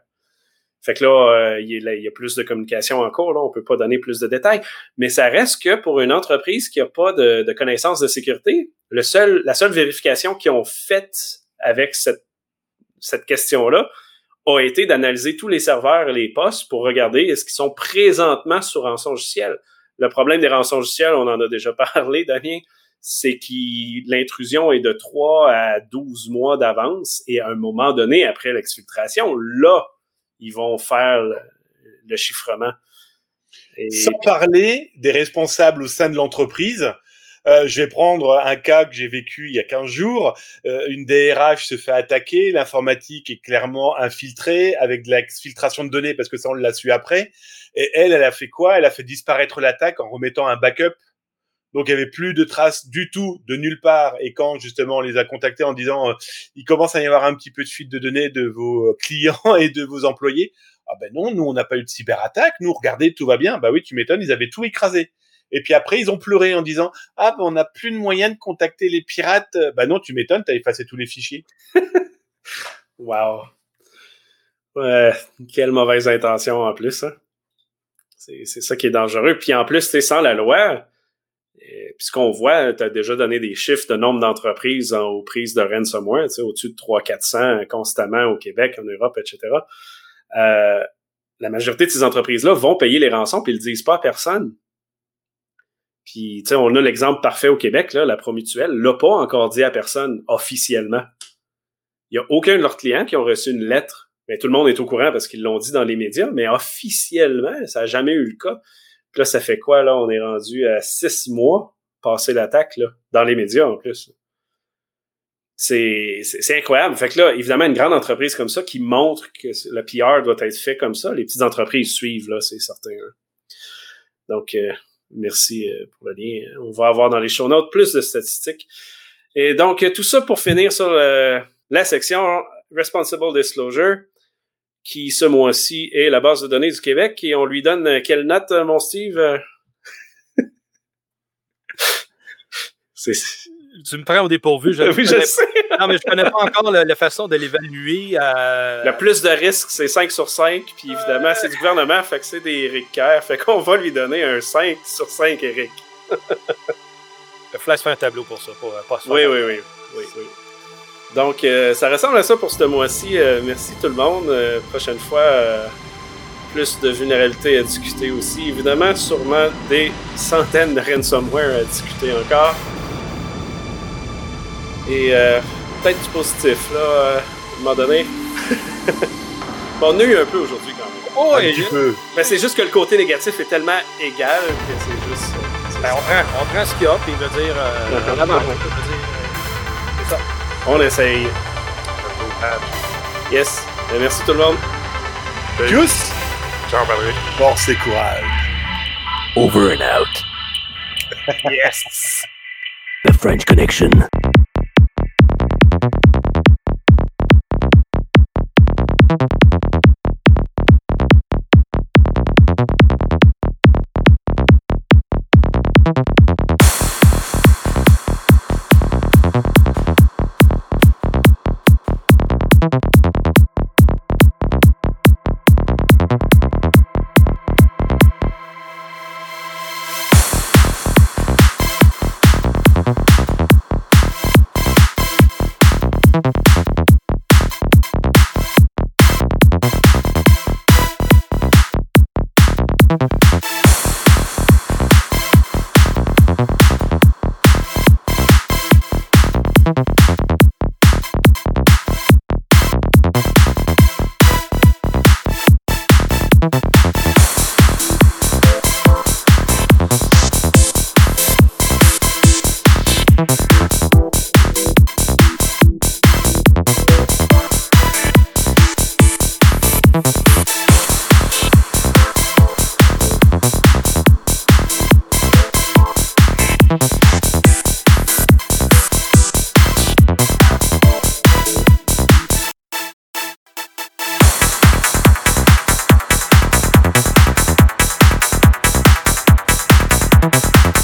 Fait que là, euh, il, y a, plus de communication en cours, là, on peut pas donner plus de détails. Mais ça reste que pour une entreprise qui a pas de, de connaissances de sécurité, le seul, la seule vérification qu'ils ont faite avec cette, cette question-là a été d'analyser tous les serveurs et les postes pour regarder est-ce qu'ils sont présentement sur rançon logiciel. Le problème des rançons logiciels, on en a déjà parlé, Damien, c'est que l'intrusion est de 3 à 12 mois d'avance et à un moment donné, après l'exfiltration, là, ils vont faire le, chiffrement. Sans parler des responsables au sein de l'entreprise. Euh, je vais prendre un cas que j'ai vécu il y a 15 jours. Euh, une DRH se fait attaquer, l'informatique est clairement infiltrée avec de l'exfiltration de données parce que ça on l'a su après. Et elle, elle a fait quoi? Elle a fait disparaître l'attaque en remettant un backup donc il y avait plus de traces du tout de nulle part. Et quand justement on les a contactés en disant euh, il commence à y avoir un petit peu de fuite de données de vos clients et de vos employés, ah ben non, nous on n'a pas eu de cyberattaque. Nous regardez tout va bien. Bah oui, tu m'étonnes, ils avaient tout écrasé. Et puis après ils ont pleuré en disant ah ben on n'a plus de moyen de contacter les pirates. Bah non, tu m'étonnes, t'as effacé tous les fichiers. wow. Ouais, quelle mauvaise intention en plus. Hein? C'est ça qui est dangereux. Puis en plus, tu sans la loi, puisqu'on voit, tu as déjà donné des chiffres de nombre d'entreprises aux prises de ransomware, au-dessus de 300-400 constamment au Québec, en Europe, etc. Euh, la majorité de ces entreprises-là vont payer les rançons puis ils le disent pas à personne. Puis, tu sais, on a l'exemple parfait au Québec, là, la Promutuelle l'a pas encore dit à personne officiellement. Il y a aucun de leurs clients qui ont reçu une lettre. Mais tout le monde est au courant parce qu'ils l'ont dit dans les médias, mais officiellement, ça n'a jamais eu le cas. Puis là, ça fait quoi, là? On est rendu à six mois passé l'attaque, là, dans les médias, en plus. C'est incroyable. Fait que là, évidemment, une grande entreprise comme ça qui montre que le PR doit être fait comme ça, les petites entreprises suivent, là, c'est certain. Hein. Donc, euh, merci pour le lien. On va avoir dans les show notes plus de statistiques. Et donc, tout ça pour finir sur euh, la section Responsible Disclosure qui ce mois-ci est la base de données du Québec. Et on lui donne quelle note, mon Steve? C'est... Tu me prends au dépourvu. Je oui, je sais. Non, mais je connais pas encore la, la façon de l'évaluer. euh, Le plus de risques, c'est 5 sur 5. Puis évidemment, c'est du gouvernement, fait que c'est des Eric Kerr. Fait qu'on va lui donner un 5 sur 5, Eric. Flash fait un tableau pour ça, pour euh, pas se faire- Oui, oui, oui. oui, oui. Donc, euh, ça ressemble à ça pour ce mois-ci. Merci tout le monde. Prochaine fois, plus de vulnérabilité à discuter aussi. Évidemment, sûrement des centaines de ransomware à discuter encore. Et euh, peut-être du positif, là, euh, à un moment donné. bon, on a eu un peu aujourd'hui quand même. Oh, un et- petit peu. Mais c'est juste que le côté négatif est tellement égal que c'est juste. euh, ben, on, prend, on prend ce qu'il y a, puis il veut dire. Euh, Mhm. euh, c'est ça. On essaye. Yes. Ben, merci tout le monde. Tchuss! Ciao, Patrick. Force et courage. Over and out. Yes. The French Connection. Thank